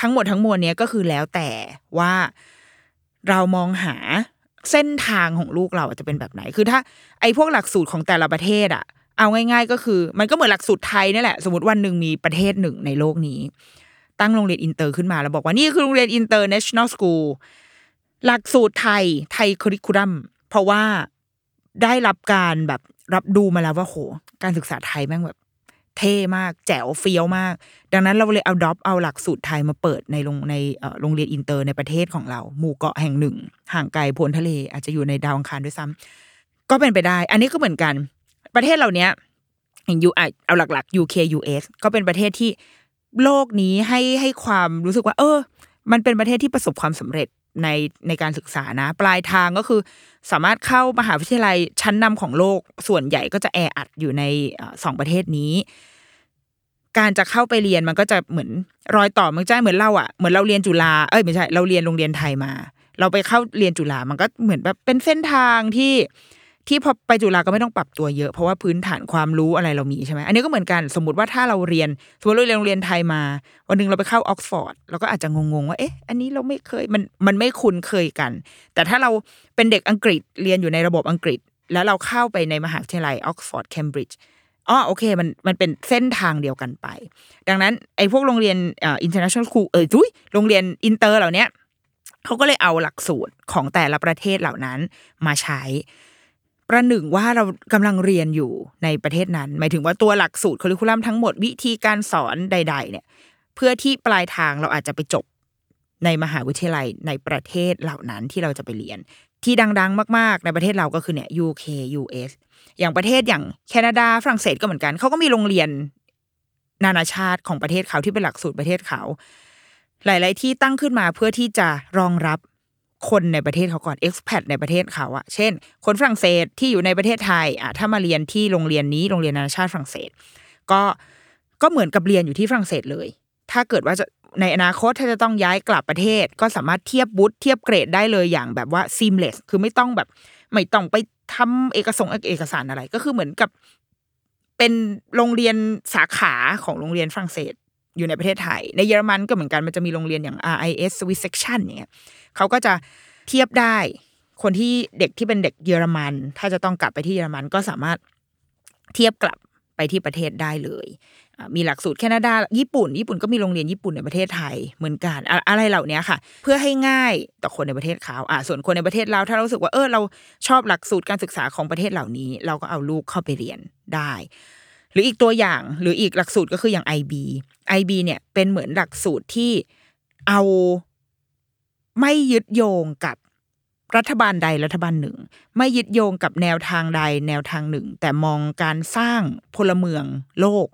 ทั้งหมดทั้งมวลเนี้ยก็คือแล้วแต่ว่าเรามองหาเส้นทางของลูกเราจะเป็นแบบไหน คือถ้าไอ้พวกหลักสูตรของแต่ละประเทศอะ เอาง่าย ๆ ก็คือ มันก็เหมือนหลักสูตรไทยนี่แหละ สมมติวันหนึ่งมีประเทศหนึ่งในโลกนี้ ตั้งโรงเรียนอินเตอร์ขึ้นมาแล้วบอกว่านี่คือโรงเรียน international school หลักสูตรไทย Thai curriculum เพราะว่าได้รับการแบบรับรู้มาแล้วว่าโห การศึกษาไทยแม่งแบบ เท่มากแจ๋วเฟี้ยวมาก ดังนั้นเราเลย adopt เอาหลักสูตรไทยมาเปิดในโรงในโรงเรียนอินเตอร์ในประเทศของเรา หมู่เกาะแห่งหนึ่ง ห่างไกลพ้นทะเล อาจจะอยู่ในดาวอังคารด้วยซ้ำก็เป็นไปได้ อันนี้ก็เหมือนกัน ประเทศเหล่านี้อย่างยูเอาหลักๆ UK US ก็เป็นประเทศที่โลกนี้ให้ให้ความรู้สึกว่า เออ มันเป็นประเทศที่ประสบความสำเร็จในในการศึกษานะ ปลายทางก็คือสามารถเข้ามหาวิทยาลัยชั้นนำของโลกส่วนใหญ่ก็จะแออัดอยู่ในสองประเทศนี้ การจะเข้าไปเรียนมันก็จะเหมือนรอยต่อมันจะเหมือนเราอะเหมือนเราเรียนจุฬาเอ้ยไม่ใช่เราเรียนโรงเรียนไทยมา เราไปเข้าเรียนจุฬามันก็เหมือนแบบเป็นเส้นทางที่ ที่พอไปจุฬาก็ไม่ต้องปรับตัวเยอะ เพราะว่าพื้นฐานความรู้อะไรเรามีใช่ไหมอันนี้ก็เหมือนกันสมมติว่าถ้าเราเรียน สมมติเราเรียนโรงเรียนไทยมา วันหนึ่งเราไปเข้าออกซฟอร์ดเราก็อาจจะงงๆว่าเอ๊ะอันนี้เราไม่เคยมันมันไม่คุ้นเคยกัน แต่ถ้าเราเป็นเด็กอังกฤษเรียนอยู่ในระบบอังกฤษ แล้วเราเข้าไปในมหาวิทยาลัยออกซฟอร์ดเคมบริดจ์อ๋อโอเคมันมันเป็นเส้นทางเดียวกันไป ดังนั้นไอ้พวกโรงเรียนอ่อ international school เออทุยโรงเรียนอินเตอร์เหล่านี้เขาก็เลยเอาหลักสูตรของแต่ละประเทศเหล่านั้นมาใช้ ประหนึ่งว่าเรากำลังเรียนอยู่ในประเทศนั้น หมายถึงว่าตัวหลักสูตร curriculum ทั้งหมดวิธีการสอนใด ๆ เนี่ย เพื่อที่ปลายทางเราอาจจะไปจบในมหาวิทยาลัยในประเทศเหล่านั้นที่เราจะไปเรียน ที่ดัง ๆ มาก ๆ ในประเทศเราก็คือเนี่ย UK US อย่างประเทศอย่างแคนาดาฝรั่งเศสก็เหมือนกันเขาก็มีโรงเรียนนานาชาติของประเทศเขาที่เป็นหลักสูตรประเทศเขา หลาย ๆ ที่ตั้งขึ้นมาเพื่อที่จะรองรับ คนในประเทศเขาก่อน expat ในประเทศเขาอะเช่น คนฝรั่งเศสที่อยู่ในประเทศไทยอะถ้ามาเรียนที่โรงเรียนนี้โรงเรียนนานาชาติฝรั่งเศส ก็ก็เหมือนกับเรียนอยู่ที่ฝรั่งเศสเลย ถ้าเกิดว่าจะในอนาคตถ้าจะต้องย้ายกลับประเทศ ก็สามารถเทียบบุตรเทียบเกรดได้เลยอย่างแบบว่า seamless คือไม่ต้องแบบไม่ต้องไปทำเอกสงเอกสารอะไร ก็คือเหมือนกับ เป็นโรงเรียนสาขาของโรงเรียนฝรั่งเศสอยู่ในประเทศไทย ในเยอรมันก็เหมือนกันมันจะมีโรงเรียนอย่าง RIS Swiss Section เนี่ย เขาก็จะเทียบได้ คนที่เด็กที่เป็นเด็กเยอรมัน ถ้าจะต้องกลับไปที่เยอรมันก็สามารถเทียบกลับไปที่ประเทศได้เลย มีหลักสูตรแคนาดา ญี่ปุ่น ญี่ปุ่นก็มีโรงเรียนญี่ปุ่นในประเทศไทยเหมือนกัน อะไรเหล่านี้ค่ะ เพื่อให้ง่ายต่อคนในประเทศเขาอะส่วนคนในประเทศเราถ้าเราสึกว่าเออเราชอบหลักสูตรการศึกษาของประเทศเหล่านี้ เราก็เอาลูกเข้าไปเรียนได้ หรืออีกตัวอย่างหรืออีกหลักสูตรก็คืออย่าง IB IB เนี่ยเป็นเหมือนหลักสูตรที่เอา ไม่ยึดโยงกับรัฐบาลใดรัฐบาลหนึ่ง ไม่ยึดโยงกับแนวทางใดแนวทางหนึ่ง แต่มองการสร้างพลเมืองโลก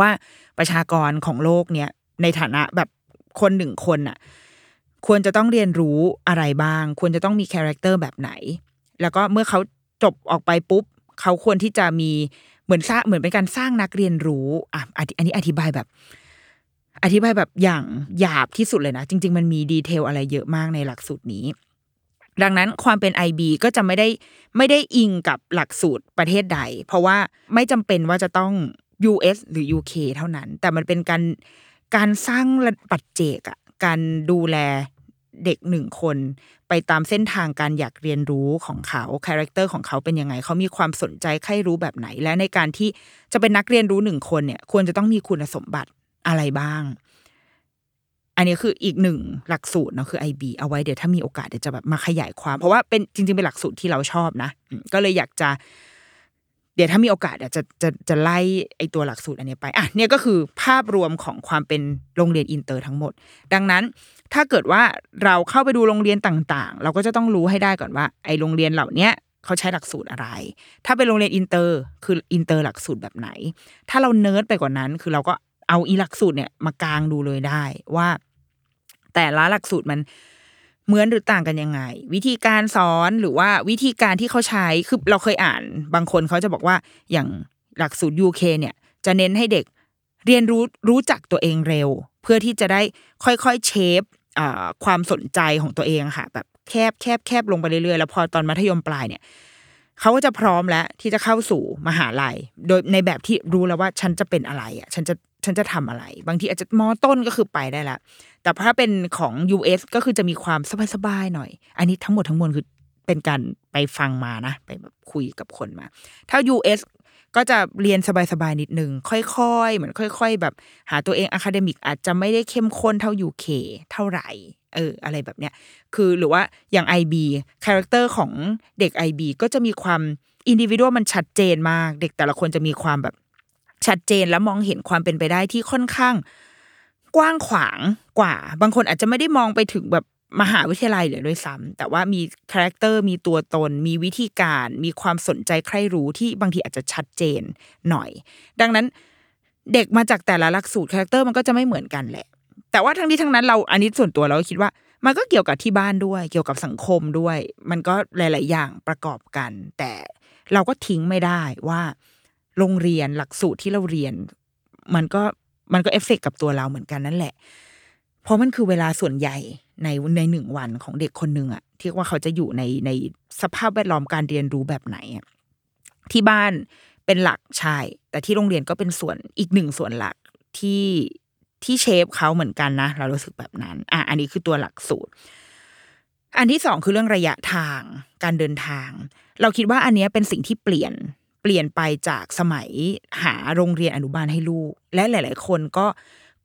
ว่าประชากรของโลกเนี่ยในฐานะแบบคนหนึ่งคนน่ะควรจะต้องเรียนรู้อะไรบ้าง ควรจะต้องมี character แบบไหน แล้วก็เมื่อเขาจบออกไปปุ๊บ เขาควรที่จะมีเหมือนสร้างเหมือนเป็นการสร้างนักเรียนรู้อะอันนี้อธิบายแบบ อธิบายแบบอย่างหยาบที่สุดเลยนะ จริง ๆ มันมี detail อะไรเยอะมากในหลักสูตรนี้ ดังนั้นความเป็น IB ก็จะไม่ได้ไม่ได้อิงกับหลักสูตรประเทศใด เพราะว่าไม่จำเป็นว่าจะต้อง US หรือ UK เท่านั้น แต่มันเป็นการการสร้างปัจเจกอะการดูแลเด็กหนึ่งคน ไปตามเส้นทางการอยากเรียนรู้ของเขา character ของเขาเป็นยังไง เขามีความสนใจใคร่รู้แบบไหน และในการที่จะเป็นนักเรียนรู้หนึ่งคนเนี่ย ควรจะต้องมีคุณสมบัติ อะไรบ้าง อันนี้คืออีกหนึ่งหลักสูตรเนาะคือ IB เอาไว้เดี๋ยวถ้ามีโอกาสเดี๋ยวจะแบบมาขยายความ เพราะว่าเป็นจริงๆเป็นหลักสูตรที่เราชอบนะก็เลยอยากจะเดี๋ยวถ้ามีโอกาสเดี๋ยวจะจะจะไล่ไอตัวหลักสูตรอันนี้ไปอะเนี่ยก็คือภาพรวมของความเป็นโรงเรียนอินเตอร์ทั้งหมด ดังนั้นถ้าเกิดว่าเราเข้าไปดูโรงเรียนต่างๆ เราก็จะต้องรู้ให้ได้ก่อนว่า ไอโรงเรียนเหล่านี้เขาใช้หลักสูตรอะไร ถ้าเป็นโรงเรียนอินเตอร์คืออินเตอร์หลักสูตรแบบไหน ถ้าเราเนิร์ดไปกว่านั้น คือเราก็ เอาอีหลักสูตรเนี่ยมากางดูเลยได้ว่า แต่ละหลักสูตรมันเหมือนหรือต่างกันยังไง วิธีการสอนหรือว่าวิธีการที่เขาใช้คือเราเคยอ่าน บางคนเขาจะบอกว่าอย่างหลักสูตร UK เนี่ย จะเน้นให้เด็กเรียนรู้รู้จักตัวเองเร็ว เพื่อที่จะได้ค่อยๆเชฟความสนใจของตัวเองค่ะ แบบแคบแคบแคบลงไปเรื่อยๆ แล้วพอตอนมัธยมปลายเนี่ยเขาก็จะพร้อมแล้วที่จะเข้าสู่มหาลัย โดยในแบบที่รู้แล้วว่าฉันจะเป็นอะไรอะฉันจะ ฉันจะทำอะไร บางทีอาจจะมอต้นก็คือไปได้ละแต่ถ้าเป็นของ US ก็คือจะมีความสบายๆหน่อย อันนี้ทั้งหมดทั้งมวลคือเป็นการไปฟังมานะ ไปแบบคุยกับคนมา ถ้า US ก็จะเรียนสบายๆนิดนึง ค่อยๆ เหมือนค่อย ๆ แบบหาตัวเอง academic อาจจะไม่ได้เข้มข้นเท่า UK เท่าไหร่เอออะไรแบบเนี้ยคือหรือว่าอย่าง IB character ของเด็ก IB ก็จะมีความอินดิวิ a l มันชัดเจนมาก เด็กแต่ละคนจะมีความแบบ ชัดเจนและมองเห็นความเป็นไปได้ที่ค่อนข้าง กว้างขวางกว่า บางคนอาจจะไม่ได้มองไปถึงแบบมหาวิทยาลัยเลยด้วยซ้ำแต่ว่ามี character มีตัวตน มีวิธีการ มีความสนใจใคร่รู้ที่บางทีอาจจะชัดเจนหน่อย ดังนั้นเด็กมาจากแต่ละหลักสูตร character มันก็จะไม่เหมือนกันแหละ แต่ว่าทั้งนี้ทั้งนั้นเราอันนี้ส่วนตัวเราก็คิดว่า มันก็เกี่ยวกับที่บ้านด้วย เกี่ยวกับสังคมด้วย มันก็หลาย ๆ อย่างประกอบกัน แต่เราก็ทิ้งไม่ได้ว่า โรงเรียนหลักสูตรที่เราเรียน มันก็มันก็เอฟเฟกกับตัวเราเหมือนกันนั่นแหละ เพราะมันคือเวลาส่วนใหญ่ในในหนึ่งวันของเด็กคนหนึ่งอะที่ว่าเขาจะอยู่ในในสภาพแวดล้อมการเรียนรู้แบบไหนอะที่บ้านเป็นหลักใช่แต่ที่โรงเรียนก็เป็นส่วนอีกหนึ่งส่วนหลักที่ที่เชฟเขาเหมือนกันนะ เรารู้สึกแบบนั้น อะอันนี้คือตัวหลักสูตร อันที่สองคือเรื่องระยะทางการเดินทาง เราคิดว่าอันเนี้ยเป็นสิ่งที่เปลี่ยน เปลี่ยนไปจากสมัยหาโรงเรียนอนุบาลให้ลูก และหลาย ๆ คนก็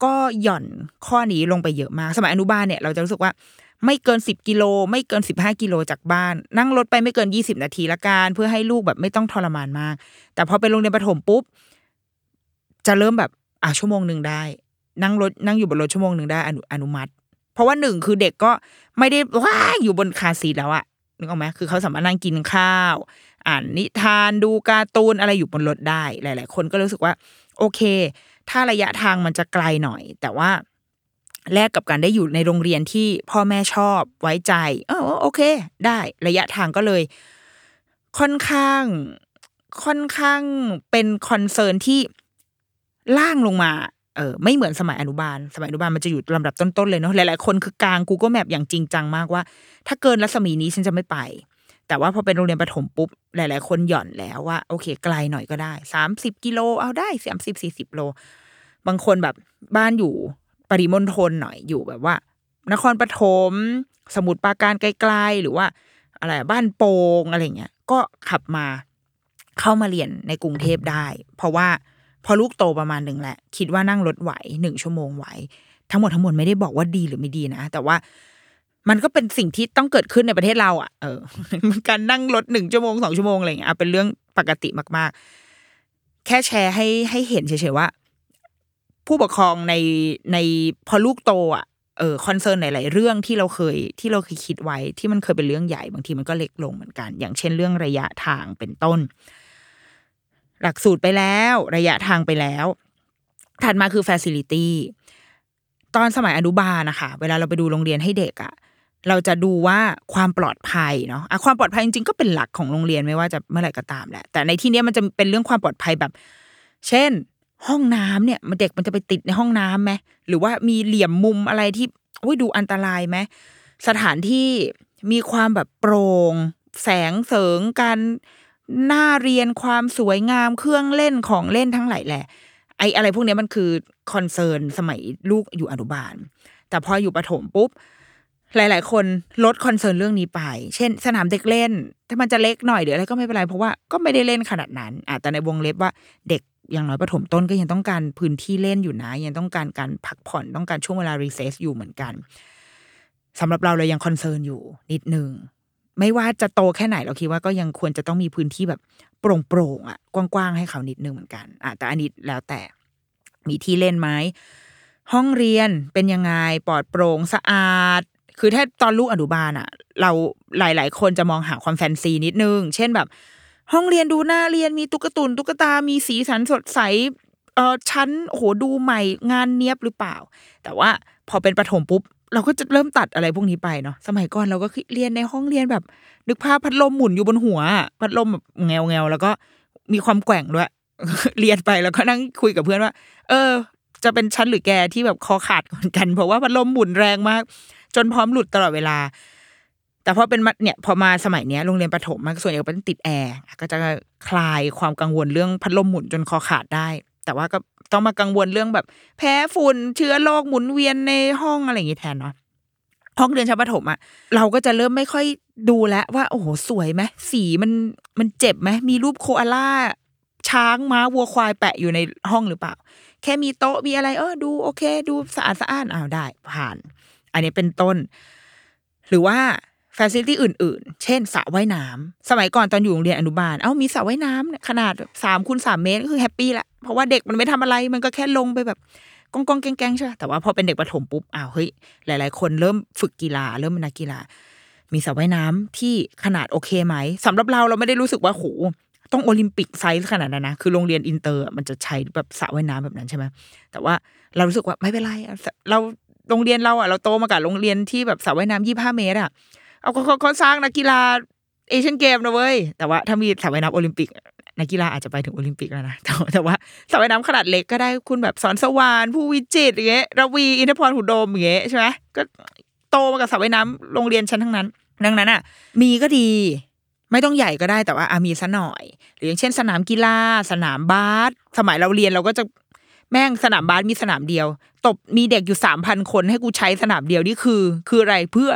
ก็หย่อนข้อนี้ลงไปเยอะมาก สมัยอนุบาลเนี่ยเราจะรู้สึกว่าไม่เกินสิบกิโล ไม่เกินสิบห้ากิโลจากบ้าน นั่งรถไปไม่เกินยี่สิบนาทีละกันเพื่อให้ลูกแบบไม่ต้องทรมานมาก แต่พอไปโรงเรียนประถมปุ๊บ จะเริ่มแบบอะชั่วโมงหนึ่งได้ นั่งรถนั่งอยู่บนรถชั่วโมงหนึ่งได้อนุอนุมัติ เพราะว่าหนึ่งคือเด็กก็ไม่ได้ว่าอยู่บนคาซีแล้วอะนึกออกไหมคือเขาสามารถนั่งกินข้าว อ่านนิทานดูการ์ตูนอะไรอยู่บนรถได้ หลาย ๆ คนก็รู้สึกว่า โอเค ถ้าระยะทางมันจะไกลหน่อย แต่ว่าแลกกับการได้อยู่ในโรงเรียนที่พ่อแม่ชอบไว้ใจเออโอเค ได้ระยะทางก็เลย ค่อนข้างค่อนข้างเป็นคอนเซิร์นที่ล่างลงมาเออไม่เหมือนสมัยอนุบาล สมัยอนุบาลมันจะอยู่ลำดับต้นๆเลยเนาะหลายๆคนคือกลาง Google Map อย่างจริงจังมากว่า ถ้าเกินรัศมีนี้ฉันจะไม่ไป แต่ว่าพอเป็นโรงเรียนประถมปุ๊บ หลาย ๆ คนหย่อนแล้วว่า โอเค ไกลหน่อยก็ได้สามสิบกิโลเอาได้สามสิบสี่สิบโล บางคนแบบบ้านอยู่ปริมณฑลหน่อยอยู่แบบว่า นครปฐมสมุทรปราการไกลๆหรือว่า อะไรบ้านโป่งอะไรเงี้ยก็ขับมาเข้ามาเรียนในกรุงเทพได้ เพราะว่าพอลูกโตประมาณหนึ่งแหละ คิดว่านั่งรถไหวหนึ่งชั่วโมงไหว ทั้งหมดทั้งมวลไม่ได้บอกว่าดีหรือไม่ดีนะ แต่ว่า มันก็เป็นสิ่งที่ต้องเกิดขึ้นในประเทศเราอะเออการนั่งรถหนึ่งชั่วโมงสองชั่วโมงอะไรเงี้ยเป็นเรื่องปกติมาก ๆ แค่แชร์ให้ให้เห็นเฉยๆว่า ผู้ปกครองในในพอลูกโตอะเออ concern หลายๆเรื่องที่เราเคยที่เราเคยคิดไว้ที่มันเคยเป็นเรื่องใหญ่บางทีมันก็เล็กลงเหมือนกัน อย่างเช่นเรื่องระยะทางเป็นต้น หลักสูตรไปแล้ว ระยะทางไปแล้ว ถัดมาคือ facility ตอนสมัยอนุบาลนะคะ เวลาเราไปดูโรงเรียนให้เด็กอะ เราจะดูว่าความปลอดภัยเนาะความปลอดภัยจริงๆก็เป็นหลักของโรงเรียนไม่ว่าจะเมื่อไหร่ก็ตามแหละ แต่ในที่นี้มันจะเป็นเรื่องความปลอดภัยแบบ เช่น ห้องน้ำเนี่ยมันเด็กมันจะไปติดในห้องน้ำไหมหรือว่ามีเหลี่ยมมุมอะไรที่โอ้ยดูอันตรายไหมสถานที่มีความแบบโปร่งแสงเสริมการน่าเรียนความสวยงามเครื่องเล่นของเล่นทั้งหลายแหละไอ้อะไรพวกนี้มันคือ concern สมัยลูกอยู่อนุบาล แต่พออยู่ประถมปุ๊บ หลาย ๆ คนลด concern เรื่องนี้ไป เช่น สนามเด็กเล่น ถ้ามันจะเล็กหน่อยหรืออะไรก็ไม่เป็นไรเพราะว่าก็ไม่ได้เล่นขนาดนั้นอะแต่ในวงเล็บว่าเด็กอย่างน้อยประถมต้นก็ยังต้องการพื้นที่เล่นอยู่นะ ยังต้องการการพักผ่อนต้องการช่วงเวลา recess อยู่เหมือนกันสำหรับเราเรายัง concern อยู่นิดนึงไม่ว่าจะโตแค่ไหนเราคิดว่าก็ยังควรจะต้องมีพื้นที่แบบโปร่งๆอะกว้างๆให้เขานิดนึงเหมือนกันอะแต่อันนี้แล้วแต่มีที่เล่นไหมห้องเรียนเป็นยังไงปลอดโปร่งสะอาด คือถ้าตอนลูกอนุบาลอะเราหลาย ๆ คนจะมองหาความแฟนซีนิดนึง เช่นแบบ ห้องเรียนดูหน่าเรียนมีตุ๊กตุนตุ๊กตา มีสีสันสดใสเออชั้นโอ้โหดูใหม่งานเนี้ยบหรือเปล่า แต่ว่าพอเป็นประถมปุ๊บ เราก็จะเริ่มตัดอะไรพวกนี้ไปเนาะสมัยก่อนเราก็เรียนในห้องเรียนแบบ นึกภาพพัดลมหมุนอยู่บนหัว พัดลมแบบแงวแงวๆแล้วก็มีความแกว่งด้วย เรียนไปแล้วก็นั่งคุยกับเพื่อนว่า เออ จะเป็นชั้นหรือแกที่แบบคอขาดก่อนกัน เพราะว่าพัดลมหมุนแรงมาก จนพร้อมหลุดตลอดเวลา แต่พอเป็นมัธเนี่ยพอมาสมัยเนี้ยโรงเรียนประถมมันส่วนใหญ่เป็นติดแอร์ก็จะคลายความกังวลเรื่องพัดลมหมุนจนคอขาดได้ แต่ว่าก็ต้องมากังวลเรื่องแบบ แพ้ฝุ่นเชื้อโรคหมุนเวียนในห้องอะไรอย่างงี้แทนเนาะห้องเรียนชั้นประถมอะเราก็จะเริ่มไม่ค่อยดูแล้วว่า โอ้โหสวยไหมสีมันมันเจ็บไหมมีรูปโคอาล่าช้างม้าวัวควายแปะอยู่ในห้องหรือเปล่า แค่มีโต๊ะมีอะไร เออดูโอเค ดูสะอาดสะอ้านอ้าวได้ ผ่าน อันนี้เป็นต้น หรือว่าฟ a ซิลิตี้อื่น ๆ เช่นสระว่ายน้ำสมัยก่อนตอนอยู่โรงเรียนอนุบาล เอ้ามีสระว่ายน้ำขนาดสามคูณสามเมตรก็คือ happy ละ เพราะว่าเด็กมันไม่ทำอะไร มันก็แค่ลงไปแบบก๊องก๊องๆแก๊งๆใช่ไหมแต่ว่าพอเป็นเด็กประถมปุ๊บ อ้าวเฮ้ย หลาย ๆ คนเริ่มฝึกกีฬา เริ่มเป็นนักกีฬา มีสระว่ายน้ำที่ขนาดโอเคไหมสำหรับเราเราไม่ได้รู้สึกว่าโหต้อง Olympic size ขนาดนั้นนะ คือโรงเรียนอินเตอร์มันจะใช้แบบสระว่ายน้ำแบบนั้นใช่ไหมแต่ว่าเรารู้สึกว่าไม่เป็นไร เรา โรงเรียนเราอะเราโตมากับโรงเรียนที่แบบสระว่ายน้ำยี่ห้าเมตรอะเอาเขาเขาสร้างนักกีฬาเอเชียนเกมนะเว้ยแต่ว่าถ้ามีสระว่ายน้ำโอลิมปิกนักกีฬาอาจจะไปถึงโอลิมปิกแล้วนะแต่ว่าสระว่ายน้ำขนาดเล็กก็ได้คุณแบบสอนสวานผู้วิจิตรอย่างเงี้ยระวีอินทพรหุดโดมอย่างเงี้ยใช่ไหมก็โตมากับสระว่ายน้ำโรงเรียนชั้นทั้งนั้น ดังนั้นอะ มีก็ดีไม่ต้องใหญ่ก็ได้แต่ว่าอามีซะหน่อย หรืออย่างเช่นสนามกีฬา สนามบาสสมัยเราเรียนเราก็จะ แม่งสนามบาสมีสนามเดียว ตบมีเด็กอยู่สามพันคนให้กูใช้สนามเดียวนี่คือ คืออะไรเพื่อ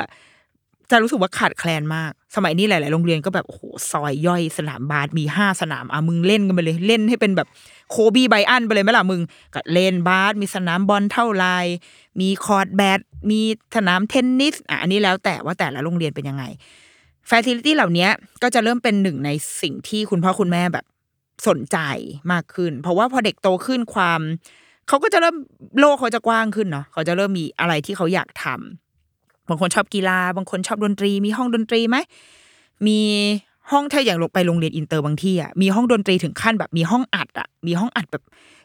จะรู้สึกว่าขาดแคลนมาก สมัยนี้หลาย ๆ โรงเรียนก็แบบโอ้โหซอยย่อยสนามบาสมีห้าสนามอะมึงเล่นกันไปเลยเล่นให้เป็นแบบ Kobe Bryant ไปเลยไหมล่ะมึงก็เล่นบาสมีสนามบอลเท่าไรมีคอร์ตแบดมีสนามเทนนิสอะอันนี้แล้วแต่ว่าแต่ละโรงเรียนเป็นยังไงฟ a ซิลิตี้เหล่านี้ก็จะเริ่มเป็นหนึ่งในสิ่งที่คุณพ่อคุณแม่แบบ สนใจมากขึ้น เพราะว่าพอเด็กโตขึ้นความเขาก็จะเริ่มโลกเขาจะกว้างขึ้นเนาะเขาจะเริ่มมีอะไรที่เขาอยากทบางคนชอบกีฬา บางคนชอบดนตรี มีห้องดนตรีไหมมีห้องถ้าอย่างลงไปโรงเรียนอินเตอร์บางที่อะมีห้องดนตรีถึงขั้นแบบมีห้องอัดอะมีห้องอัดแบบ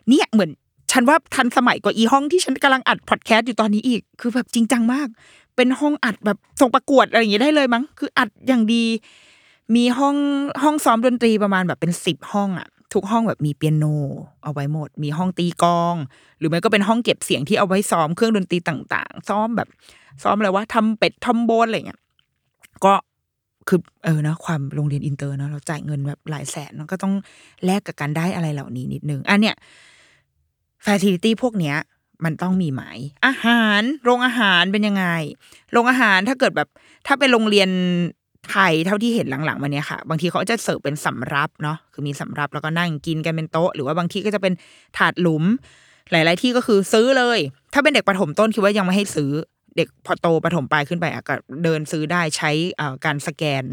เนี่ยเหมือนฉันว่าทันสมัยกว่าอีห้องที่ฉันกำลังอัดพอดแคสต์อยู่ตอนนี้อีก คือแบบจริงจังมาก เป็นห้องอัดแบบส่งประกวดอะไรอย่างเงี้ยได้เลยมั้ง คืออัดอย่างดี มีห้องห้องซ้อมดนตรีประมาณแบบเป็นสิบห้องอะทุกห้องแบบมีเปียโน เอาไว้หมด มีห้องตีกลอง หรือไม่ก็เป็นห้องเก็บเสียงที่เอาไว้ซ้อมเครื่องดนตรีต่าง ๆ ซ้อมแบบซ้อมอะไรวะทรัมเป็ตทรอมโบนอะไรเงี้ยก็คือเออนะความโรงเรียนอินเตอร์เนอะเราจ่ายเงินแบบหลายแสนมันก็ต้องแลกกับการได้อะไรเหล่านี้นิดนึงอันเนี้ยฟ a ซิลิตี้พวกเนี้ย มันต้องมีไหมอาหาร โรงอาหารเป็นยังไง โรงอาหารถ้าเกิดแบบ ถ้าเป็นโรงเรียน ไทยเท่าที่เห็นหลังๆมาเนี้ยค่ะ บางทีเขาจะเสิร์ฟเป็นสำรับเนาะคือมีสำรับแล้วก็นั่งกินกันเป็นโต๊ะ หรือว่าบางที่ก็จะเป็นถาดหลุม หลาย ๆ ที่ก็คือซื้อเลย ถ้าเป็นเด็กประถมต้นคิดว่ายังไม่ให้ซื้อ เด็กพอโตประถมปลายขึ้นไปก็เดินซื้อได้ใช้การสแกน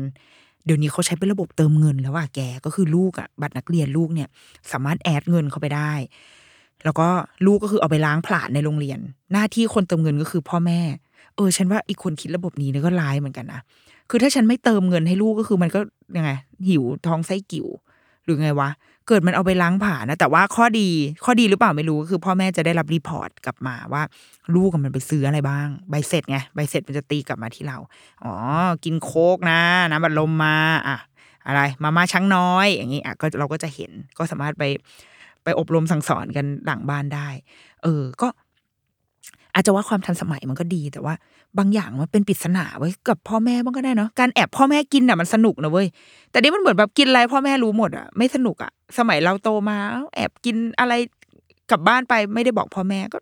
เดี๋ยวนี้เขาใช้เป็นระบบเติมเงินแล้วว่ะแกก็คือลูกอะบัตรนักเรียนลูกเนี่ย สามารถ add เงินเข้าไปได้ แล้วก็ลูกก็คือเอาไปล้างผลาญในโรงเรียน หน้าที่คนเติมเงินก็คือพ่อแม่ เออฉันว่าอีกคนคิดระบบนี้เนี่ยก็ร้ายเหมือนกันนะ คือถ้าฉันไม่เติมเงินให้ลูกก็คือมันก็ยังไง หิวท้องไส้กิ่ว หรือไงวะ เกิดมันเอาไปล้างผลาญนะ แต่ว่าข้อดีข้อดีหรือเปล่าไม่รู้ก็คือพ่อแม่จะได้รับ report กลับมาว่า ลูกมันไปซื้ออะไรบ้าง ใบเสร็จไงใบเสร็จมันจะตีกลับมาที่เรา อ๋อ กินโคกนะน้ำบัดลมมา อะ อะไร มาม่าช้างน้อย อย่างนี้อะก็เราก็จะเห็นก็สามารถไปไปอบรมสั่งสอนกันหลังบ้านได้ เออ ก็ อาจจะว่าความทันสมัยมันก็ดี แต่ว่า บางอย่างมันเป็นปริศนาไว้กับพ่อแม่บ้างก็ได้เนาะการแอบพ่อแม่กินอะมันสนุกนะเว้ยแต่นี่มันเหมือนแบบกินอะไรพ่อแม่รู้หมดอะไม่สนุกอะสมัยเราโตมาแอบกินอะไรกลับบ้านไปไม่ได้บอกพ่อแม่ก็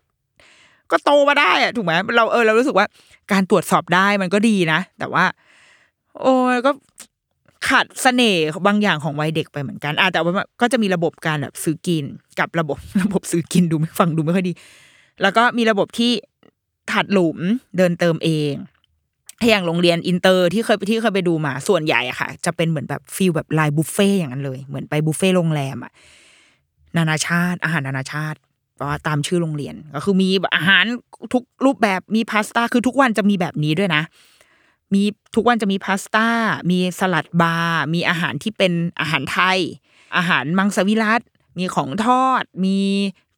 ก็โตมาได้อะถูกไหมเราเออเรารู้สึกว่า การตรวจสอบได้มันก็ดีนะแต่ว่า โอ้ยก็ขาดเสน่ห์บางอย่างของวัยเด็กไปเหมือนกันอะแต่ว่าก็จะมีระบบการแบบซื้อกินกับระบบระบบซื้อกินดูไม่ฟังดูไม่ค่อยดี แล้วก็มีระบบที่ถาดหลุมเดินเติมเองถ้าอย่างโรงเรียนอินเตอร์ที่เคยไปที่เคยไปดูมาส่วนใหญ่อะค่ะ จะเป็นเหมือนแบบ feel แบบไลน์บุฟเฟ่ต์อย่างนั้นเลย เหมือนไปบุฟเฟ่ต์โรงแรมอะนานาชาติ อาหารนานาชาติเพราะตามชื่อโรงเรียนก็คือมีอาหารทุกรูปแบบมีพาสต้าคือทุกวันจะมีแบบนี้ด้วยนะ มีทุกวันจะมีพาสต้า มีสลัดบาร์มีอาหารที่เป็นอาหารไทย อาหารมังสวิรัตมีของทอด มี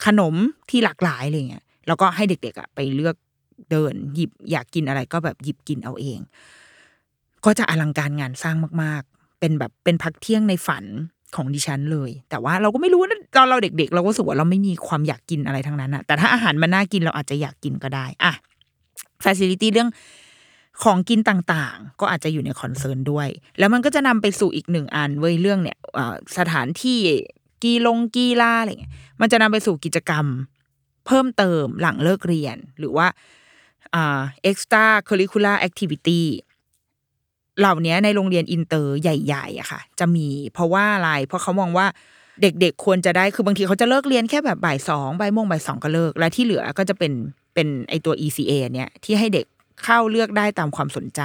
ขนมที่หลากหลายอะไรเงี้ย แล้วก็ให้เด็กๆอะไปเลือกเดินหยิบอยากกินอะไรก็แบบหยิบกินเอาเอง ก็จะอลังการงานสร้างมาก ๆ เป็นแบบเป็นพักเที่ยงในฝันของดิฉันเลย แต่ว่าเราก็ไม่รู้นะตอนเราเด็ก ๆ เราก็รู้สึกว่าเราไม่มีความอยากกินอะไรทั้งนั้นอะแต่ถ้าอาหารมันน่ากินเราอาจจะอยากกินก็ได้อะฟ a ซิลิตี้เรื่องของกินต่างๆ ก็อาจจะอยู่ใน concern ด้วย แล้วมันก็จะนำไปสู่อีกหนึ่งอันเว้ยเรื่องเนี่ยสถานที่กีลงกีฬาอะไรเงี้ยมันจะนำไปสู่กิจกรรม เพิ่มเติมหลังเลิกเรียน หรือว่าอ่า extra curricular activity เหล่านี้ในโรงเรียนอินเตอร์ใหญ่ๆอะค่ะ จะมีเพราะว่าอะไร เพราะเขามองว่าเด็กๆควรจะได้คือบางทีเขาจะเลิกเรียนแค่แบบบ่ายสองบ่ายโมงบ่ายสองก็เลิก และที่เหลือก็จะเป็นเป็นไอตัว ECA เนี่ยที่ให้เด็กเข้าเลือกได้ตามความสนใจ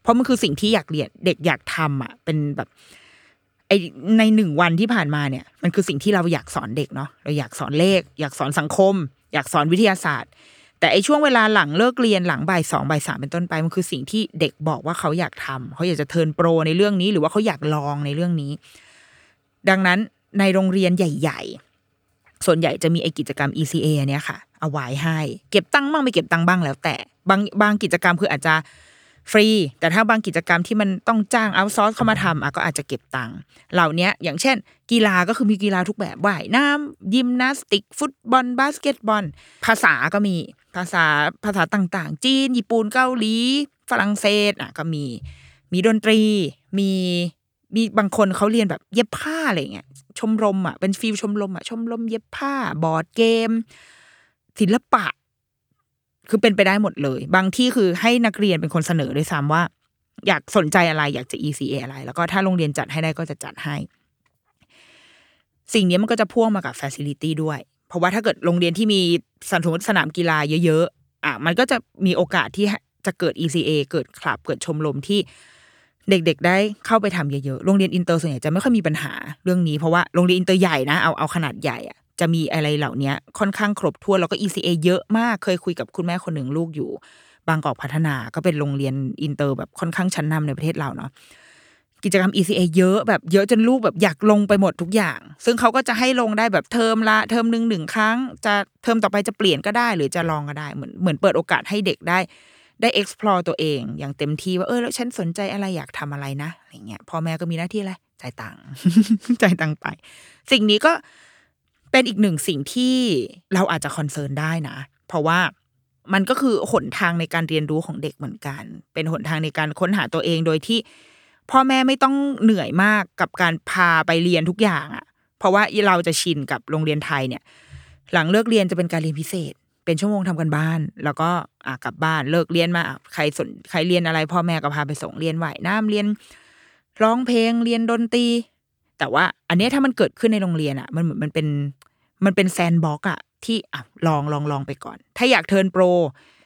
เพราะมันคือสิ่งที่อยากเรียนเด็กอยากทำอะเป็นแบบ ไอในหนึ่งวันที่ผ่านมาเนี่ย มันคือสิ่งที่เราอยากสอนเด็กเนาะเราอยากสอนเลข อยากสอนสังคม อยากสอนวิทยาศาสตร์ แต่ไอช่วงเวลาหลังเลิกเรียนหลังบ่ายสองบ่ายสามเป็นต้นไปมันคือสิ่งที่เด็กบอกว่าเขาอยากทำเขาอยากจะเทิร์นโปรในเรื่องนี้ หรือว่าเขาอยากลองในเรื่องนี้ ดังนั้นในโรงเรียนใหญ่ ๆ ส่วนใหญ่จะมีไอกิจกรรม ECA เนี่ยค่ะ เอาไว้ให้ เก็บตังค์บ้างไม่เก็บตังค์บ้างแล้วแต่บางบางกิจกรรมคืออาจจะ ฟรี แต่ถ้าบางกิจกรรมที่มันต้องจ้างเอาซอร์สเข้ามาทำอะก็อาจจะเก็บตังค์เหล่านี้อย่างเช่น กีฬาก็คือมีกีฬาทุกแบบว่ายน้ำยิมนาสติก ฟุตบอล บาสเกตบอล ภาษาก็มีภาษาภาษาต่างๆ จีน ญี่ปุ่นเกาหลี ฝรั่งเศสอะก็มี มีดนตรี มีมีบางคนเขาเรียนแบบเย็บผ้าอะไรเงี้ยชมรมอะเป็น feel ชมรมอะชมรมเย็บผ้า board game ศิลปะ คือเป็นไปได้หมดเลย บางที่คือให้นักเรียนเป็นคนเสนอด้วยซ้ำว่า อยากสนใจอะไรอยากจะ ECA อะไร แล้วก็ถ้าโรงเรียนจัดให้ได้ก็จะจัดให้ สิ่งนี้มันก็จะพ่วงมากับ Facility ด้วย เพราะว่าถ้าเกิดโรงเรียนที่มีสนสนามกีฬาเยอะๆอะมันก็จะมีโอกาสที่จะเกิด ECA เกิดคลับ เกิดชมรมที่เด็กๆ ได้เข้าไปทำเยอะๆ โรงเรียนอินเตอร์ส่วนใหญ่จะไม่ค่อยมีปัญหาเรื่องนี้เพราะว่าโรงเรียนอินเตอร์ใหญ่นะเอาเอาขนาดใหญ่อะ จะมีอะไรเหล่านี้ค่อนข้างครบถ้วนแล้วก็ ECA เยอะมากเคยคุยกับคุณแม่คนหนึ่งลูกอยู่ บางกอกพัฒนาก็เป็นโรงเรียนอินเตอร์แบบค่อนข้างชั้นนำในประเทศเราเนาะกิจกรรม ECA เยอะแบบเยอะจนลูกแบบอยากลงไปหมดทุกอย่าง ซึ่งเขาก็จะให้ลงได้แบบเทอมละเทอมหนึ่งหนึ่งครั้ง จะเทอมต่อไปจะเปลี่ยนก็ได้ หรือจะลองก็ได้เหมือนเหมือนเปิดโอกาสให้เด็กได้ได้ explore ตัวเอง อย่างเต็มที่ว่าเออแล้วฉันสนใจอะไรอยากทำอะไรนะอะไรเงี้ยพ่อแม่ก็มีหน้าที่อะไรจ่ายตังค์จ่ายตังค์ไป สิ่งนี้ก็ เป็นอีกหนึ่งสิ่งที่เราอาจจะคอนเซิร์นได้นะ เพราะว่ามันก็คือหนทางในการเรียนรู้ของเด็กเหมือนกัน เป็นหนทางในการค้นหาตัวเองโดยที่ พ่อแม่ไม่ต้องเหนื่อยมากกับการพาไปเรียนทุกอย่างอะ่ะ เพราะว่าเราจะชินกับโรงเรียนไทยเนี่ย หลังเลิกเรียนจะเป็นการเรียนพิเศษ เป็นชั่วโมงทำกันบ้าน แล้วก็อะกลับบ้านเลิกเรียนมาใครสนใครเรียนอะไร พ่อแม่ก็พาไปส่งเรียนว่ายน้ำเรียนร้องเพลงเรียนดนตรี แต่ว่าอันนี้ถ้ามันเกิดขึ้นในโรงเรียนอะมันเหมือนมันเป็นมันเป็น sandbox อะที่อะลองลองลองไปก่อน ถ้าอยาก turn pro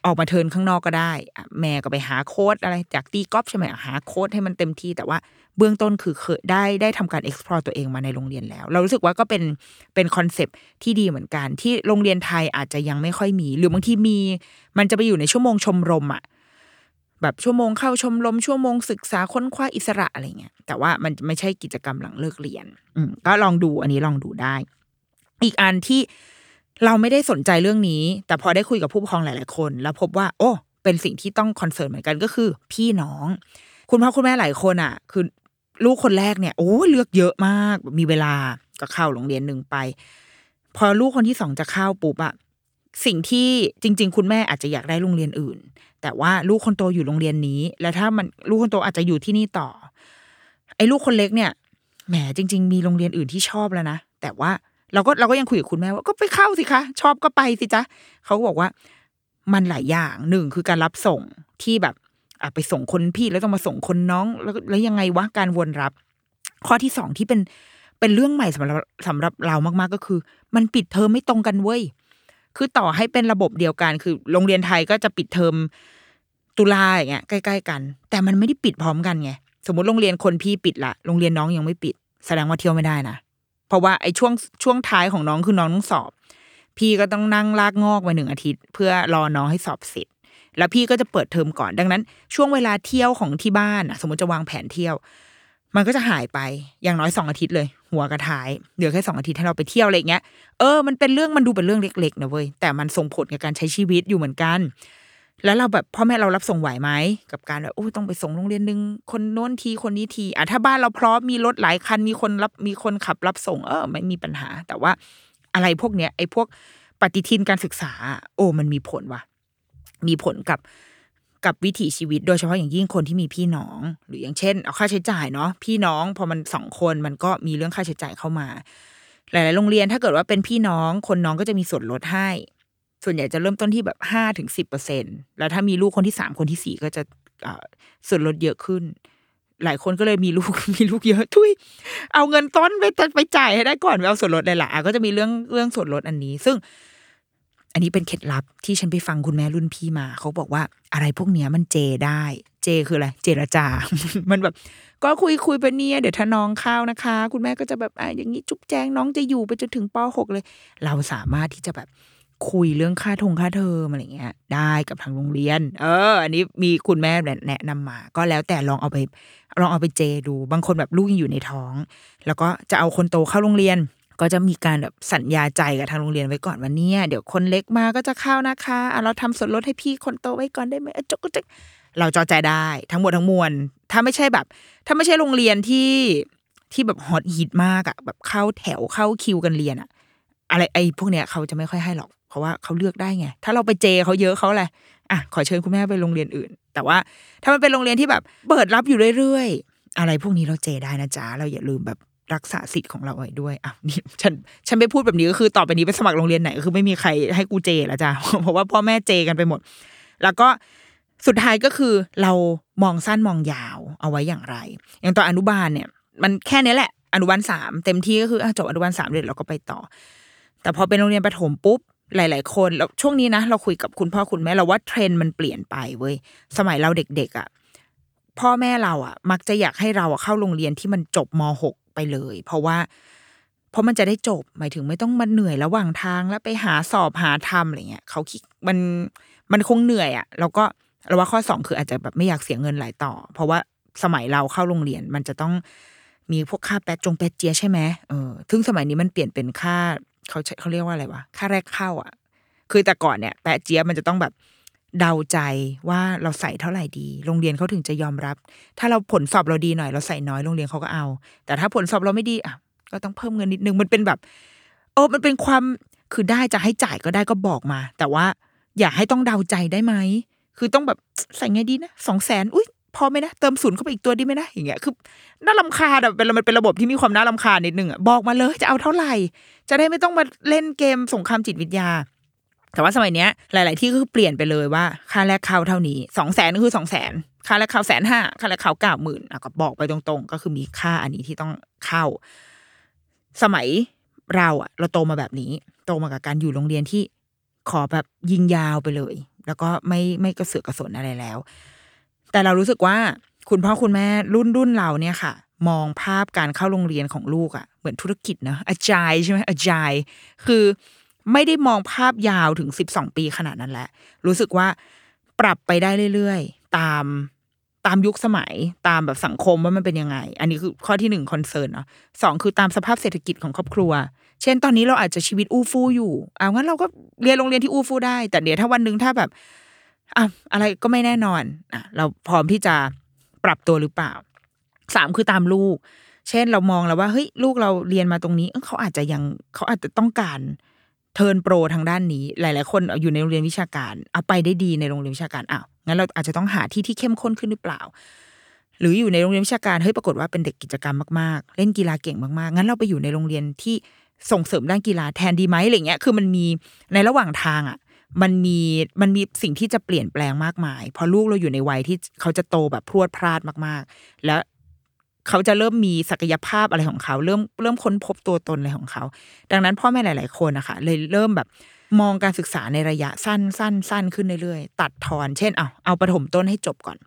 ออกมา turn ข้างนอกก็ได้ แม่ก็ไปหาโค้ชอะไรจะตีกอล์ฟใช่ไหมหาโค้ชให้มันเต็มที่ แต่ว่าเบื้องต้นคือเคยได้ได้ทำการ explore ตัวเองมาในโรงเรียนแล้ว เรารู้สึกว่าก็เป็นเป็น concept ที่ดีเหมือนกัน ที่โรงเรียนไทยอาจจะยังไม่ค่อยมี หรือบางทีมี มันจะไปอยู่ในชั่วโมงชมรมอะ แบบชั่วโมงเข้าชมรมชั่วโมงศึกษาค้นคว้าอิสระอะไรเงี้ยแต่ว่ามันไม่ใช่กิจกรรมหลังเลิกเรียน อืมก็ลองดูอันนี้ลองดูได้ อีกอันที่เราไม่ได้สนใจเรื่องนี้ แต่พอได้คุยกับผู้ปกครองหลาย ๆ คน แล้วพบว่า โอ้ เป็นสิ่งที่ต้องคอนเซิร์นเหมือนกันก็คือ พี่น้อง คุณพ่อคุณแม่หลายคนอะ คือลูกคนแรกเนี่ยโอ้เลือกเยอะมาก มีเวลาก็เข้าโรงเรียนหนึ่งไป พอลูกคนที่สองจะเข้าปุ๊บอะสิ่งที่จริง ๆ คุณแม่อาจจะอยากได้โรงเรียนอื่น แต่ว่าลูกคนโตอยู่โรงเรียนนี้ แล้วถ้ามันลูกคนโตอาจจะอยู่ที่นี่ต่อ ไอ้ลูกคนเล็กเนี่ยแหมจริง ๆ มีโรงเรียนอื่นที่ชอบแล้วนะแต่ว่าเราก็เราก็ยังคุยกับคุณแม่ว่าก็ไปเข้าสิคะ ชอบก็ไปสิจ๊ะเขาก็บอกว่ามันหลายอย่างหนึ่งคือการรับส่งที่แบบอะไปส่งคนพี่แล้วต้องมาส่งคนน้อง แล้วแล้วยังไงวะการวนรับ ข้อที่สองที่เป็นเป็นเรื่องใหม่สำหรับสำหรับเรามากๆก็คือ มันปิดเทอมไม่ตรงกันเว้ย คือต่อให้เป็นระบบเดียวกัน คือโรงเรียนไทยก็จะปิดเทอมตุลาอย่างเงี้ยใกล้ๆกัน แต่มันไม่ได้ปิดพร้อมกันไงสมมติโรงเรียนคนพี่ปิดละโรงเรียนน้องยังไม่ปิด แสดงว่าเที่ยวไม่ได้นะเพราะว่าไอ้ช่วงช่วงท้ายของน้องคือน้องต้องสอบ พี่ก็ต้องนั่งลากงอกไปหนึ่งอาทิตย์ เพื่อรอน้องให้สอบเสร็จ แล้วพี่ก็จะเปิดเทอมก่อน ดังนั้น ช่วงเวลาเที่ยวของที่บ้านอะสมมติจะวางแผนเที่ยว มันก็จะหายไปอย่างน้อยสองอาทิตย์เลย หัวกระท้ายเหลือแค่สองอาทิตย์ให้เราไปเที่ยวอะไรเงี้ยเออมันเป็นเรื่องมันดูเป็นเรื่องเล็กๆนะเว้ยแต่มันส่งผลกับการใช้ชีวิตอยู่เหมือนกัน แล้วเราแบบพ่อแม่เรารับส่งไหวไหมกับการแบบโอ้ต้องไปส่งโรงเรียนหนึ่งคนโน้นทีคนนี้ทีอะถ้าบ้านเราพร้อมมีรถหลายคันมีคนรับมีคนขับรับส่ง เออไม่มีปัญหา แต่ว่าอะไรพวกเนี้ยไอ้พวกปฏิทินการศึกษา โอ้มันมีผลว่ะมีผลกับ กับวิถีชีวิต โดยเฉพาะอย่างยิ่งคนที่มีพี่น้อง หรืออย่างเช่น เอาค่าใช้จ่ายเนาะพี่น้องพอมันสองคนมันก็มีเรื่องค่าใช้จ่ายเข้ามา หลาย ๆ โรงเรียนถ้าเกิดว่าเป็นพี่น้องคนน้องก็จะมีส่วนลดให้ ส่วนใหญ่จะเริ่มต้นที่แบบห้าถึงสิบเปอร์เซ็นแล้วถ้ามีลูกคนที่สามคนที่สี่ก็จะส่วนลดเยอะขึ้น หลายคนก็เลยมีลูกมีลูกเยอะทุยเอาเงินต้นไปไปจ่ายให้ได้ก่อนไปเอาส่วนลดเลยล่ะก็จะมีเรื่องเรื่องส่วนลดอันนี้ ซึ่ง อันนี้เป็นเคล็ดลับที่ฉันไปฟังคุณแม่รุ่นพี่มา เขาบอกว่าอะไรพวกเนี้ยมันเจได้ เจคืออะไร เจรจา มันแบบ ก็คุยคุยไปเนี่ยเดี๋ยวถ้าน้องเข้านะคะ คุณแม่ก็จะแบบอะอย่างนี้จุ๊บแจงน้องจะอยู่ไปจนถึงป .6 เลย เราสามารถที่จะแบบคุยเรื่องค่าทงค่าเทอมอะไรเงี้ย ได้กับทางโรงเรียน เออ อันนี้มีคุณแม่แนะนำมา ก็แล้วแต่ลองเอาไปลองเอาไปเจดู บางคนแบบลูกยังอยู่ในท้อง แล้วก็จะเอาคนโตเข้าโรงเรียน ก็จะมีการแบบสัญญาใจกับทางโรงเรียนไว้ก่อนว่าเนี่ยเดี๋ยวคนเล็กมาก็จะเข้านะคะอะเราทำส่วนลดให้พี่คนโตไว้ก่อนได้ไหมออจกจะเราจอใจได้ทั้งหมดทั้งมวล ถ้าไม่ใช่แบบ ถ้าไม่ใช่โรงเรียนที่ที่แบบฮอตฮิตมากอะแบบเข้าแถวเข้าคิวกันเรียนอะอะไรไอ้พวกเนี้ยเขาจะไม่ค่อยให้หรอกเพราะว่าเขาเลือกได้ไง ถ้าเราไปเจเขาเยอะเขาอะไรอะขอเชิญคุณแม่ไปโรงเรียนอื่น แต่ว่าถ้ามันเป็นโรงเรียนที่แบบเปิดรับอยู่เรื่อยๆ อะไรพวกนี้เราเจได้นะจ๊ะเราอย่าลืมแบบ รักษาสิทธิ์ของเราไว้ด้วยอะนี่ฉันฉันไปพูดแบบนี้ก็คือต่อไปนี้ไปสมัครโรงเรียนไหนก็คือไม่มีใครให้กูเจแล้วจ้ะเพราะว่าพ่อแม่เจกันไปหมด แล้วก็สุดท้ายก็คือเรามองสั้นมองยาวเอาไว้อย่างไร อย่างตอนอนุบาลเนี่ย มันแค่นี้แหละ อนุบาลสามเต็มที่ก็คืออจบอนุบาลสามเด็เราก็ไปต่อ แต่พอเป็นโรงเรียนประถมปุ๊บหลาย ๆ คนแล้วช่วงนี้นะเราคุยกับคุณพ่อคุณแม่เราว่าเทรนด์มันเปลี่ยนไปเว้ยสมัยเราเด็ก ๆอะพ่อแม่เราอะ มักจะอยากให้เราเข้าโรงเรียนที่มันจบมหก ไปเลย เพราะว่า เพราะมันจะได้จบหมายถึงไม่ต้องมาเหนื่อยระหว่างทางแล้วไปหาสอบหาทำอะไรเงี้ยเขาคิดมันมันคงเหนื่อยอะแล้วก็เราว่าข้อสองคืออาจจะแบบไม่อยากเสียเงินหลายต่อ เพราะว่าสมัยเราเข้าโรงเรียนมันจะต้องมีพวกค่าแปดจงแปดเจียใช่ไหมเออซึ่งสมัยนี้มันเปลี่ยนเป็นค่าเขาเขาเรียกว่าอะไรวะค่าแรกเข้าอะ คือแต่ก่อนเนี่ยแปะเจียมันจะต้องแบบ เดาใจว่าเราใส่เท่าไหร่ดี โรงเรียนเขาถึงจะยอมรับ ถ้าเราผลสอบเราดีหน่อยเราใส่น้อยโรงเรียนเขาก็เอา แต่ถ้าผลสอบเราไม่ดีอะก็ต้องเพิ่มเงินนิดนึงมันเป็นแบบโอ้มันเป็นความคือได้จะให้จ่ายก็ได้ก็บอกมา แต่ว่าอย่าให้ต้องเดาใจได้ไหมคือต้องแบบใส่ไงดีนะสองแสนอุ้ยพอไหมนะเติมศูนย์เข้าไปอีกตัวดีไหมนะอย่างเงี้ยคือน่าลำคาญอะเป็นมันเป็นระบบที่มีความน่าลำคาญนิดนึงอะบอกมาเลยจะเอาเท่าไหร่ จะได้ไม่ต้องมาเล่นเกมสงครามจิตวิทยา แต่ว่าสมัยเนี้ยหลาย ๆ ที่ก็คือเปลี่ยนไปเลยว่าค่าแรกเข้าเท่านี้สองแสนก็คือสองแสนค่าแรกเข้าแสนห้าค่าแรกเข้าเก้าหมื่นก็บอกไปตรง ๆ ก็คือมีค่าอันนี้ที่ต้องเข้า สมัยเราอะเราโตมาแบบนี้ โตมากับการอยู่โรงเรียนที่ขอแบบยิงยาวไปเลย แล้วก็ไม่ไม่กระเสือกกระสนอะไรแล้ว แต่เรารู้สึกว่าคุณพ่อคุณแม่รุ่นรุ่นเราเนี่ยค่ะ มองภาพการเข้าโรงเรียนของลูกอะเหมือนธุรกิจเนอะอาจายใช่ไหมอาจายคือ ไม่ได้มองภาพยาวถึงสิบสองปีขนาดนั้นแหละ รู้สึกว่าปรับไปได้เรื่อยๆ ตามตามยุคสมัยตามแบบสังคมว่ามันเป็นยังไง อันนี้คือข้อที่หนึ่ง concern เนาะสองคือตามสภาพเศรษฐกิจของครอบครัว เช่นตอนนี้เราอาจจะชีวิตอู้ฟู่อยู่เอางั้นเราก็เรียนโรงเรียนที่อู้ฟู่ได้ แต่เดี๋ยวถ้าวันหนึ่งถ้าแบบอะอะไรก็ไม่แน่นอนอะเราพร้อมที่จะปรับตัวหรือเปล่าสามคือตามลูก เช่นเรามองแล้วว่าเฮ้ยลูกเราเรียนมาตรงนี้เอ้ยเขาอาจจะยังเขาอาจจะต้องการ turn pro ทางด้านนี้ หลาย ๆ คนอยู่ในโรงเรียนวิชาการเอาไปได้ดีในโรงเรียนวิชาการอ้าวงั้นเราอาจจะต้องหาที่ที่เข้มข้นขึ้นหรือเปล่า หรืออยู่ในโรงเรียนวิชาการเฮ้ยปรากฏว่าเป็นเด็กกิจกรรมมาก ๆ เล่นกีฬาเก่งมาก ๆ งั้นเราไปอยู่ในโรงเรียนที่ส่งเสริมด้านกีฬาแทนดีไหมอะไรเงี้ย คือมันมีในระหว่างทางอะ มันมีมันมีสิ่งที่จะเปลี่ยนแปลงมากมายพราะลูกเราอยู่ในวัยที่เขาจะโตแบบพรวดพลาดมาก ๆ แล้ว เขาจะเริ่มมีศักยภาพอะไรของเขา เริ่มเริ่มค้นพบตัวตนอะไรของเขา ดังนั้นพ่อแม่หลาย ๆ คนนะคะเลยเริ่มแบบมองการศึกษาในระยะสั้นสั้นสั้นขึ้นเรื่อยๆ ตัดทอน เช่นเอาเอาประถมต้นให้จบก่อน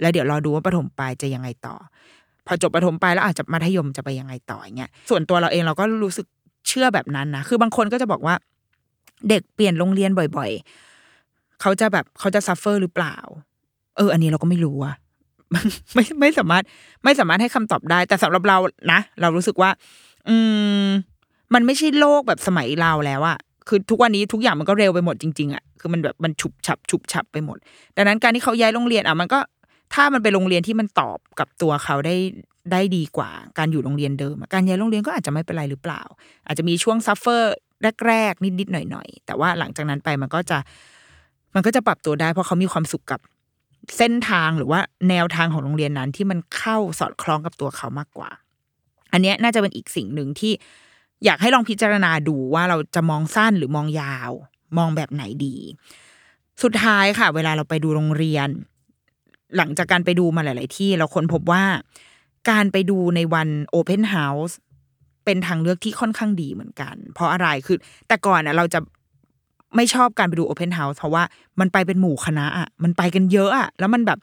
แล้วเดี๋ยวรอดูว่าประถมปลายจะยังไงต่อ พอจบประถมปลายแล้วอาจจะมัธยมจะไปยังไงต่ออย่างเงี้ยส่วนตัวเราเองเราก็รู้สึกเชื่อแบบนั้นนะคือบางคนก็จะบอกว่า เด็กเปลี่ยนโรงเรียนบ่อย ๆ เขาจะแบบเขาจะซัฟเฟอร์หรือเปล่า เออ อันนี้เราก็ไม่รู้อะ ไม่ไม่สามารถไม่สามารถให้คำตอบได้ แต่สำหรับเรานะ เรารู้สึกว่า อืม มันไม่ใช่โลกแบบสมัยเราแล้วอะคือทุกวันนี้ทุกอย่างมันก็เร็วไปหมดจริงๆอะคือมันแบบมันฉุบฉับฉุบฉับไปหมด ดังนั้นการที่เขาย้ายโรงเรียนอะมันก็ ถ้ามันเป็นโรงเรียนที่มันตอบกับตัวเขาได้ได้ดีกว่า การอยู่โรงเรียนเดิม การย้ายโรงเรียนก็อาจจะไม่เป็นไรหรือเปล่า อาจจะมีช่วง suffer แรกๆนิดๆหน่อยๆแต่ว่าหลังจากนั้นไปมันก็จะ มันก็จะปรับตัวได้เพราะเขามีความสุขกับ เส้นทางหรือว่าแนวทางของโรงเรียนนั้นที่มันเข้าสอดคล้องกับตัวเขามากกว่า อันนี้น่าจะเป็นอีกสิ่งหนึ่งที่อยากให้ลองพิจารณาดูว่าเราจะมองสั้นหรือมองยาว มองแบบไหนดี สุดท้ายค่ะ เวลาเราไปดูโรงเรียน หลังจากการไปดูมาหลาย ๆ ที่เราค้นพบว่า การไปดูในวัน open house เป็นทางเลือกที่ค่อนข้างดีเหมือนกัน เพราะอะไรคือ แต่ก่อนน่ะเราจะ ไม่ชอบการไปดู open house เพราะว่ามันไปเป็นหมู่คณะอะมันไปกันเยอะอะแล้วมันแบบ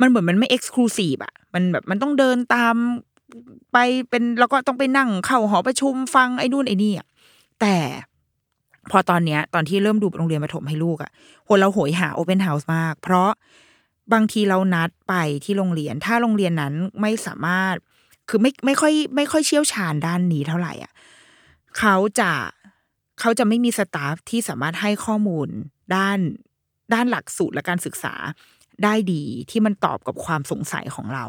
มันเหมือนมันไม่ exclusive อะมันแบบมันต้องเดินตามไปเป็นแล้วก็ต้องไปนั่งเข้าหอประชุมฟังไอ้นู่นไอ้นี่อะแต่พอตอนเนี้ยตอนที่เริ่มดูโรงเรียนประถมให้ลูกอะคนเราโหยหา open house มาก เพราะบางทีเรานัดไปที่โรงเรียน ถ้าโรงเรียนนั้นไม่สามารถ คือไม่ไม่ค่อยไม่ค่อยเชี่ยวชาญด้านนี้เท่าไหร่อะเขาจะ เขาจะไม่มี staff ที่สามารถให้ข้อมูล ด้านด้านหลักสูตรและการศึกษาได้ดีที่มันตอบกับความสงสัยของเรา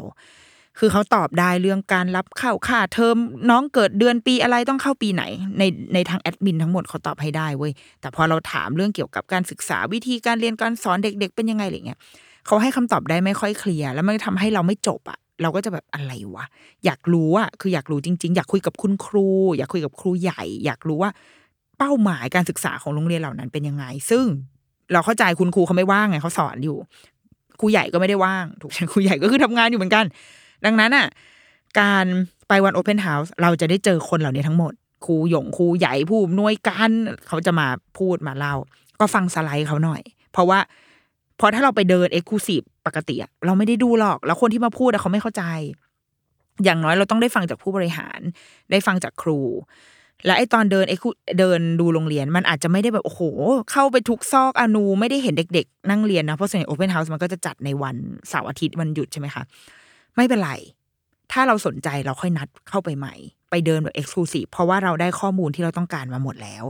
คือเขาตอบได้เรื่องการรับเข้าค่าเทอมน้องเกิดเดือนปีอะไรต้องเข้าปีไหน ในในทางแอดมินทั้งหมดเขาตอบให้ได้เว้ยแต่พอเราถามเรื่องเกี่ยวกับการศึกษาวิธีการเรียนการสอนเด็ก ๆ เป็นยังไงอะไรเงี้ยเขาให้คำตอบได้ไม่ค่อยเคลียร์แล้วมันทำให้เราไม่จบอะเราก็จะแบบอะไรวะอยากรู้อะคืออยากรู้จริง ๆ อยากคุยกับคุณครู อยากคุยกับครูใหญ่ อยากรู้ว่า เป้าหมายการศึกษาของโรงเรียนเหล่านั้นเป็นยังไง ซึ่งเราเข้าใจคุณครูเขาไม่ว่างไงเขาสอนอยู่ครูใหญ่ก็ไม่ได้ว่าง ถูกไหมครูใหญ่ก็คือทำงานอยู่เหมือนกัน ดังนั้นอะ การไปวัน open house เราจะได้เจอคนเหล่านี้ทั้งหมดครูหยงครูใหญ่ผู้อำนวยการเขาจะมาพูดมาเล่า ก็ฟังสไลด์เขาหน่อย เพราะว่าพอถ้าเราไปเดิน exclusive ปกติอะเราไม่ได้ดูหรอก แล้วคนที่มาพูดอะเขาไม่เข้าใจ อย่างน้อยเราต้องได้ฟังจากผู้บริหาร ได้ฟังจากครู แล้วไอตอนเดินไอคุเดินดูโรงเรียนมันอาจจะไม่ได้แบบโอ้โห เข้าไปทุกซอกอณูไม่ได้เห็นเด็ก ๆ นั่งเรียนนะเพราะส่วนใหญ่ open house มันก็จะจัดในวันเสาร์อาทิตย์วันหยุดใช่ไหมคะไม่เป็นไรถ้าเราสนใจเราค่อยนัดเข้าไปใหม่ ไปเดินแบบเอ็กซ์คลูซีฟเพราะว่าเราได้ข้อมูลที่เราต้องการมาหมดแล้ว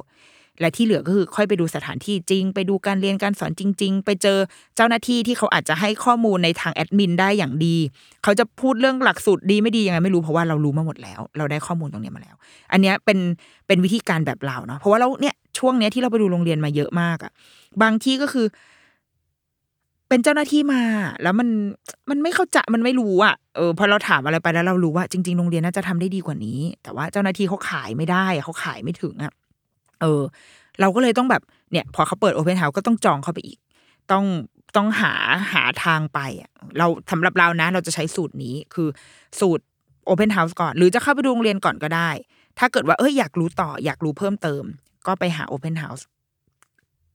และที่เหลือก็คือค่อยไปดูสถานที่จริง ไปดูการเรียนการสอนจริง ๆ ไปเจอเจ้าหน้าที่ที่เขาอาจจะให้ข้อมูลในทางแอดมินได้อย่างดี เขาจะพูดเรื่องหลักสูตรดีไม่ดียังไงไม่รู้เพราะว่าเรารู้มาหมดแล้ว เราได้ข้อมูลตรงนี้มาแล้ว อันนี้เป็นเป็นวิธีการแบบเราเนาะเพราะว่าเราเนี่ยช่วงเนี้ยที่เราไปดูโรงเรียนมาเยอะมากอะบางที่ก็คือ เป็นเจ้าหน้าที่มา แล้วมันมันไม่เข้าใจมันไม่รู้อะเออพอเราถามอะไรไปแล้วเรารู้ว่าจริง ๆ โรงเรียนน่าจะทำได้ดีกว่านี้ แต่ว่าเจ้าหน้าที่เขาขายไม่ได้เขาขายไม่ถึงอะ เออ เราก็เลยต้องแบบเนี่ย พอเขาเปิด open house ก็ต้องจองเข้าไปอีก ต้องต้องหาหาทางไปอะเราสำหรับเรานะ เราจะใช้สูตรนี้คือสูตร open house ก่อน หรือจะเข้าไปดูโรงเรียนก่อนก็ได้ ถ้าเกิดว่าเอ้ยอยากรู้ต่ออยากรู้เพิ่มเติม ก็ไปหา open house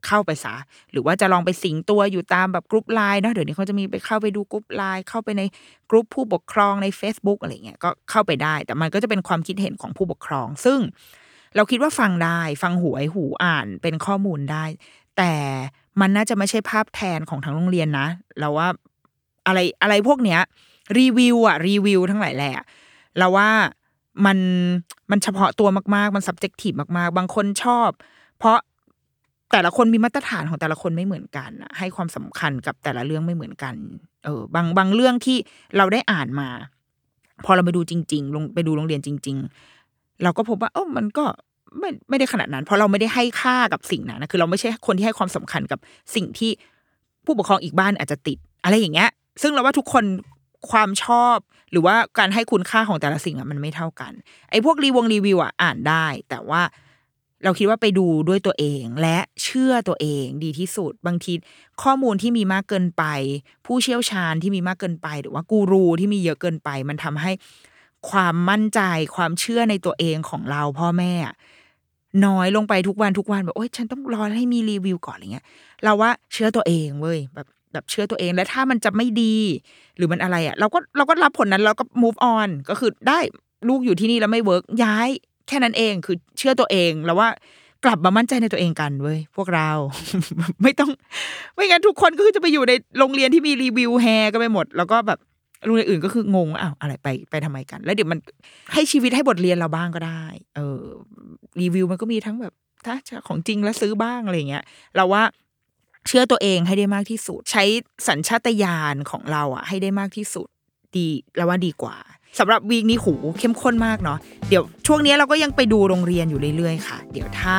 เข้าไปซะหรือว่าจะลองไปสิงตัวอยู่ตามแบบ group Line เนาะเดี๋ยวนี้เขาจะมีไปเข้าไปดู group Line เข้าไปในกรุ๊ปผู้ปกครองใน Facebook อะไรเงี้ยก็เข้าไปได้ แต่มันก็จะเป็นความคิดเห็นของผู้ปกครอง ซึ่ง เราคิดว่าฟังได้ ฟังหูไว้หูอ่านเป็นข้อมูลได้ แต่มันน่าจะไม่ใช่ภาพแทนของทั้งโรงเรียนนะ เราว่าอะไรอะไรพวกเนี้ย รีวิวอะรีวิวทั้งหลายแหละเราว่ามันมันเฉพาะตัวมากๆ มัน subjective มากๆ บางคนชอบ เพราะแต่ละคนมีมาตรฐานของแต่ละคนไม่เหมือนกันให้ความสำคัญกับแต่ละเรื่องไม่เหมือนกัน เออ บางบางเรื่องที่เราได้อ่านมา พอเราไปดูจริง ๆ ลงไปดูโรงเรียนจริง ๆ เราก็พบว่าเออมันก็ ไม่ไม่ได้ขนาดนั้น เพราะเราไม่ได้ให้ค่ากับสิ่งนั้นนะคือเราไม่ใช่คนที่ให้ความสำคัญกับสิ่งที่ผู้ปกครองอีกบ้านอาจจะติด อะไรอย่างเงี้ย ซึ่งเราว่าทุกคนความชอบ หรือว่าการให้คุณค่าของแต่ละสิ่งอะมันไม่เท่ากัน ไอ้พวกรีวงรีวิวอะอ่านได้ แต่ว่าเราคิดว่าไปดูด้วยตัวเองและเชื่อตัวเองดีที่สุด บางทีข้อมูลที่มีมากเกินไป ผู้เชี่ยวชาญที่มีมากเกินไป หรือว่ากูรูที่มีเยอะเกินไป มันทำให้ความมั่นใจความเชื่อในตัวเองของเราพ่อแม่ น้อยลงไปทุกวันทุกวันแบบโอ๊ยฉันต้องรอให้มีรีวิวก่อนอะไรเงี้ย เราว่าเชื่อตัวเองเว้ยแบบแบบเชื่อตัวเองและถ้ามันจะไม่ดี หรือมันอะไรอะ เราก็เราก็รับผลนั้นเราก็ move on ก็คือได้ลูกอยู่ที่นี่แล้วไม่ work ย้าย แค่นั้นเองคือเชื่อตัวเองแล้วว่ากลับมามั่นใจในตัวเองกันเว้ยพวกเรา ไม่ต้อง ไม่งั้นทุกคนก็คือจะไปอยู่ในโรงเรียนที่มีรีวิวแห่กันไปหมด แล้วก็แบบ โรงเรียนอื่นก็คืองงอ้าวอะไรไปไปทำไมกัน แล้วเดี๋ยวมันให้ชีวิตให้บทเรียนเราบ้างก็ได้ เออ รีวิวมันก็มีทั้งแบบ ถ้าของจริงแล้วซื้อบ้างอะไรเงี้ยเราว่าเชื่อตัวเองให้ได้มากที่สุด ใช้สัญชาตญาณของเราอะให้ได้มากที่สุดดีแล้วว่าดีกว่าสำหรับวีคนี้หูเข้มข้นมากเนาะเดี๋ยวช่วงนี้เราก็ยังไปดูโรงเรียนอยู่เรื่อยๆค่ะ เดี๋ยวถ้า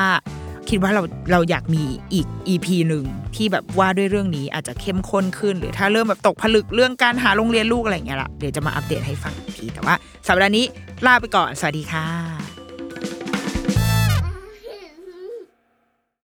คิดว่าเราเราอยากมีอีก EP หนึ่งที่แบบว่าด้วยเรื่องนี้อาจจะเข้มข้นขึ้น หรือถ้าเริ่มแบบตกผลึกเรื่องการหาโรงเรียนลูกอะไรอย่างเงี้ยละเดี๋ยวจะมาอัปเดตให้ฟังอีกทีแต่ว่าสัปดาห์นี้ลาไปก่อนสวัสดีค่ะ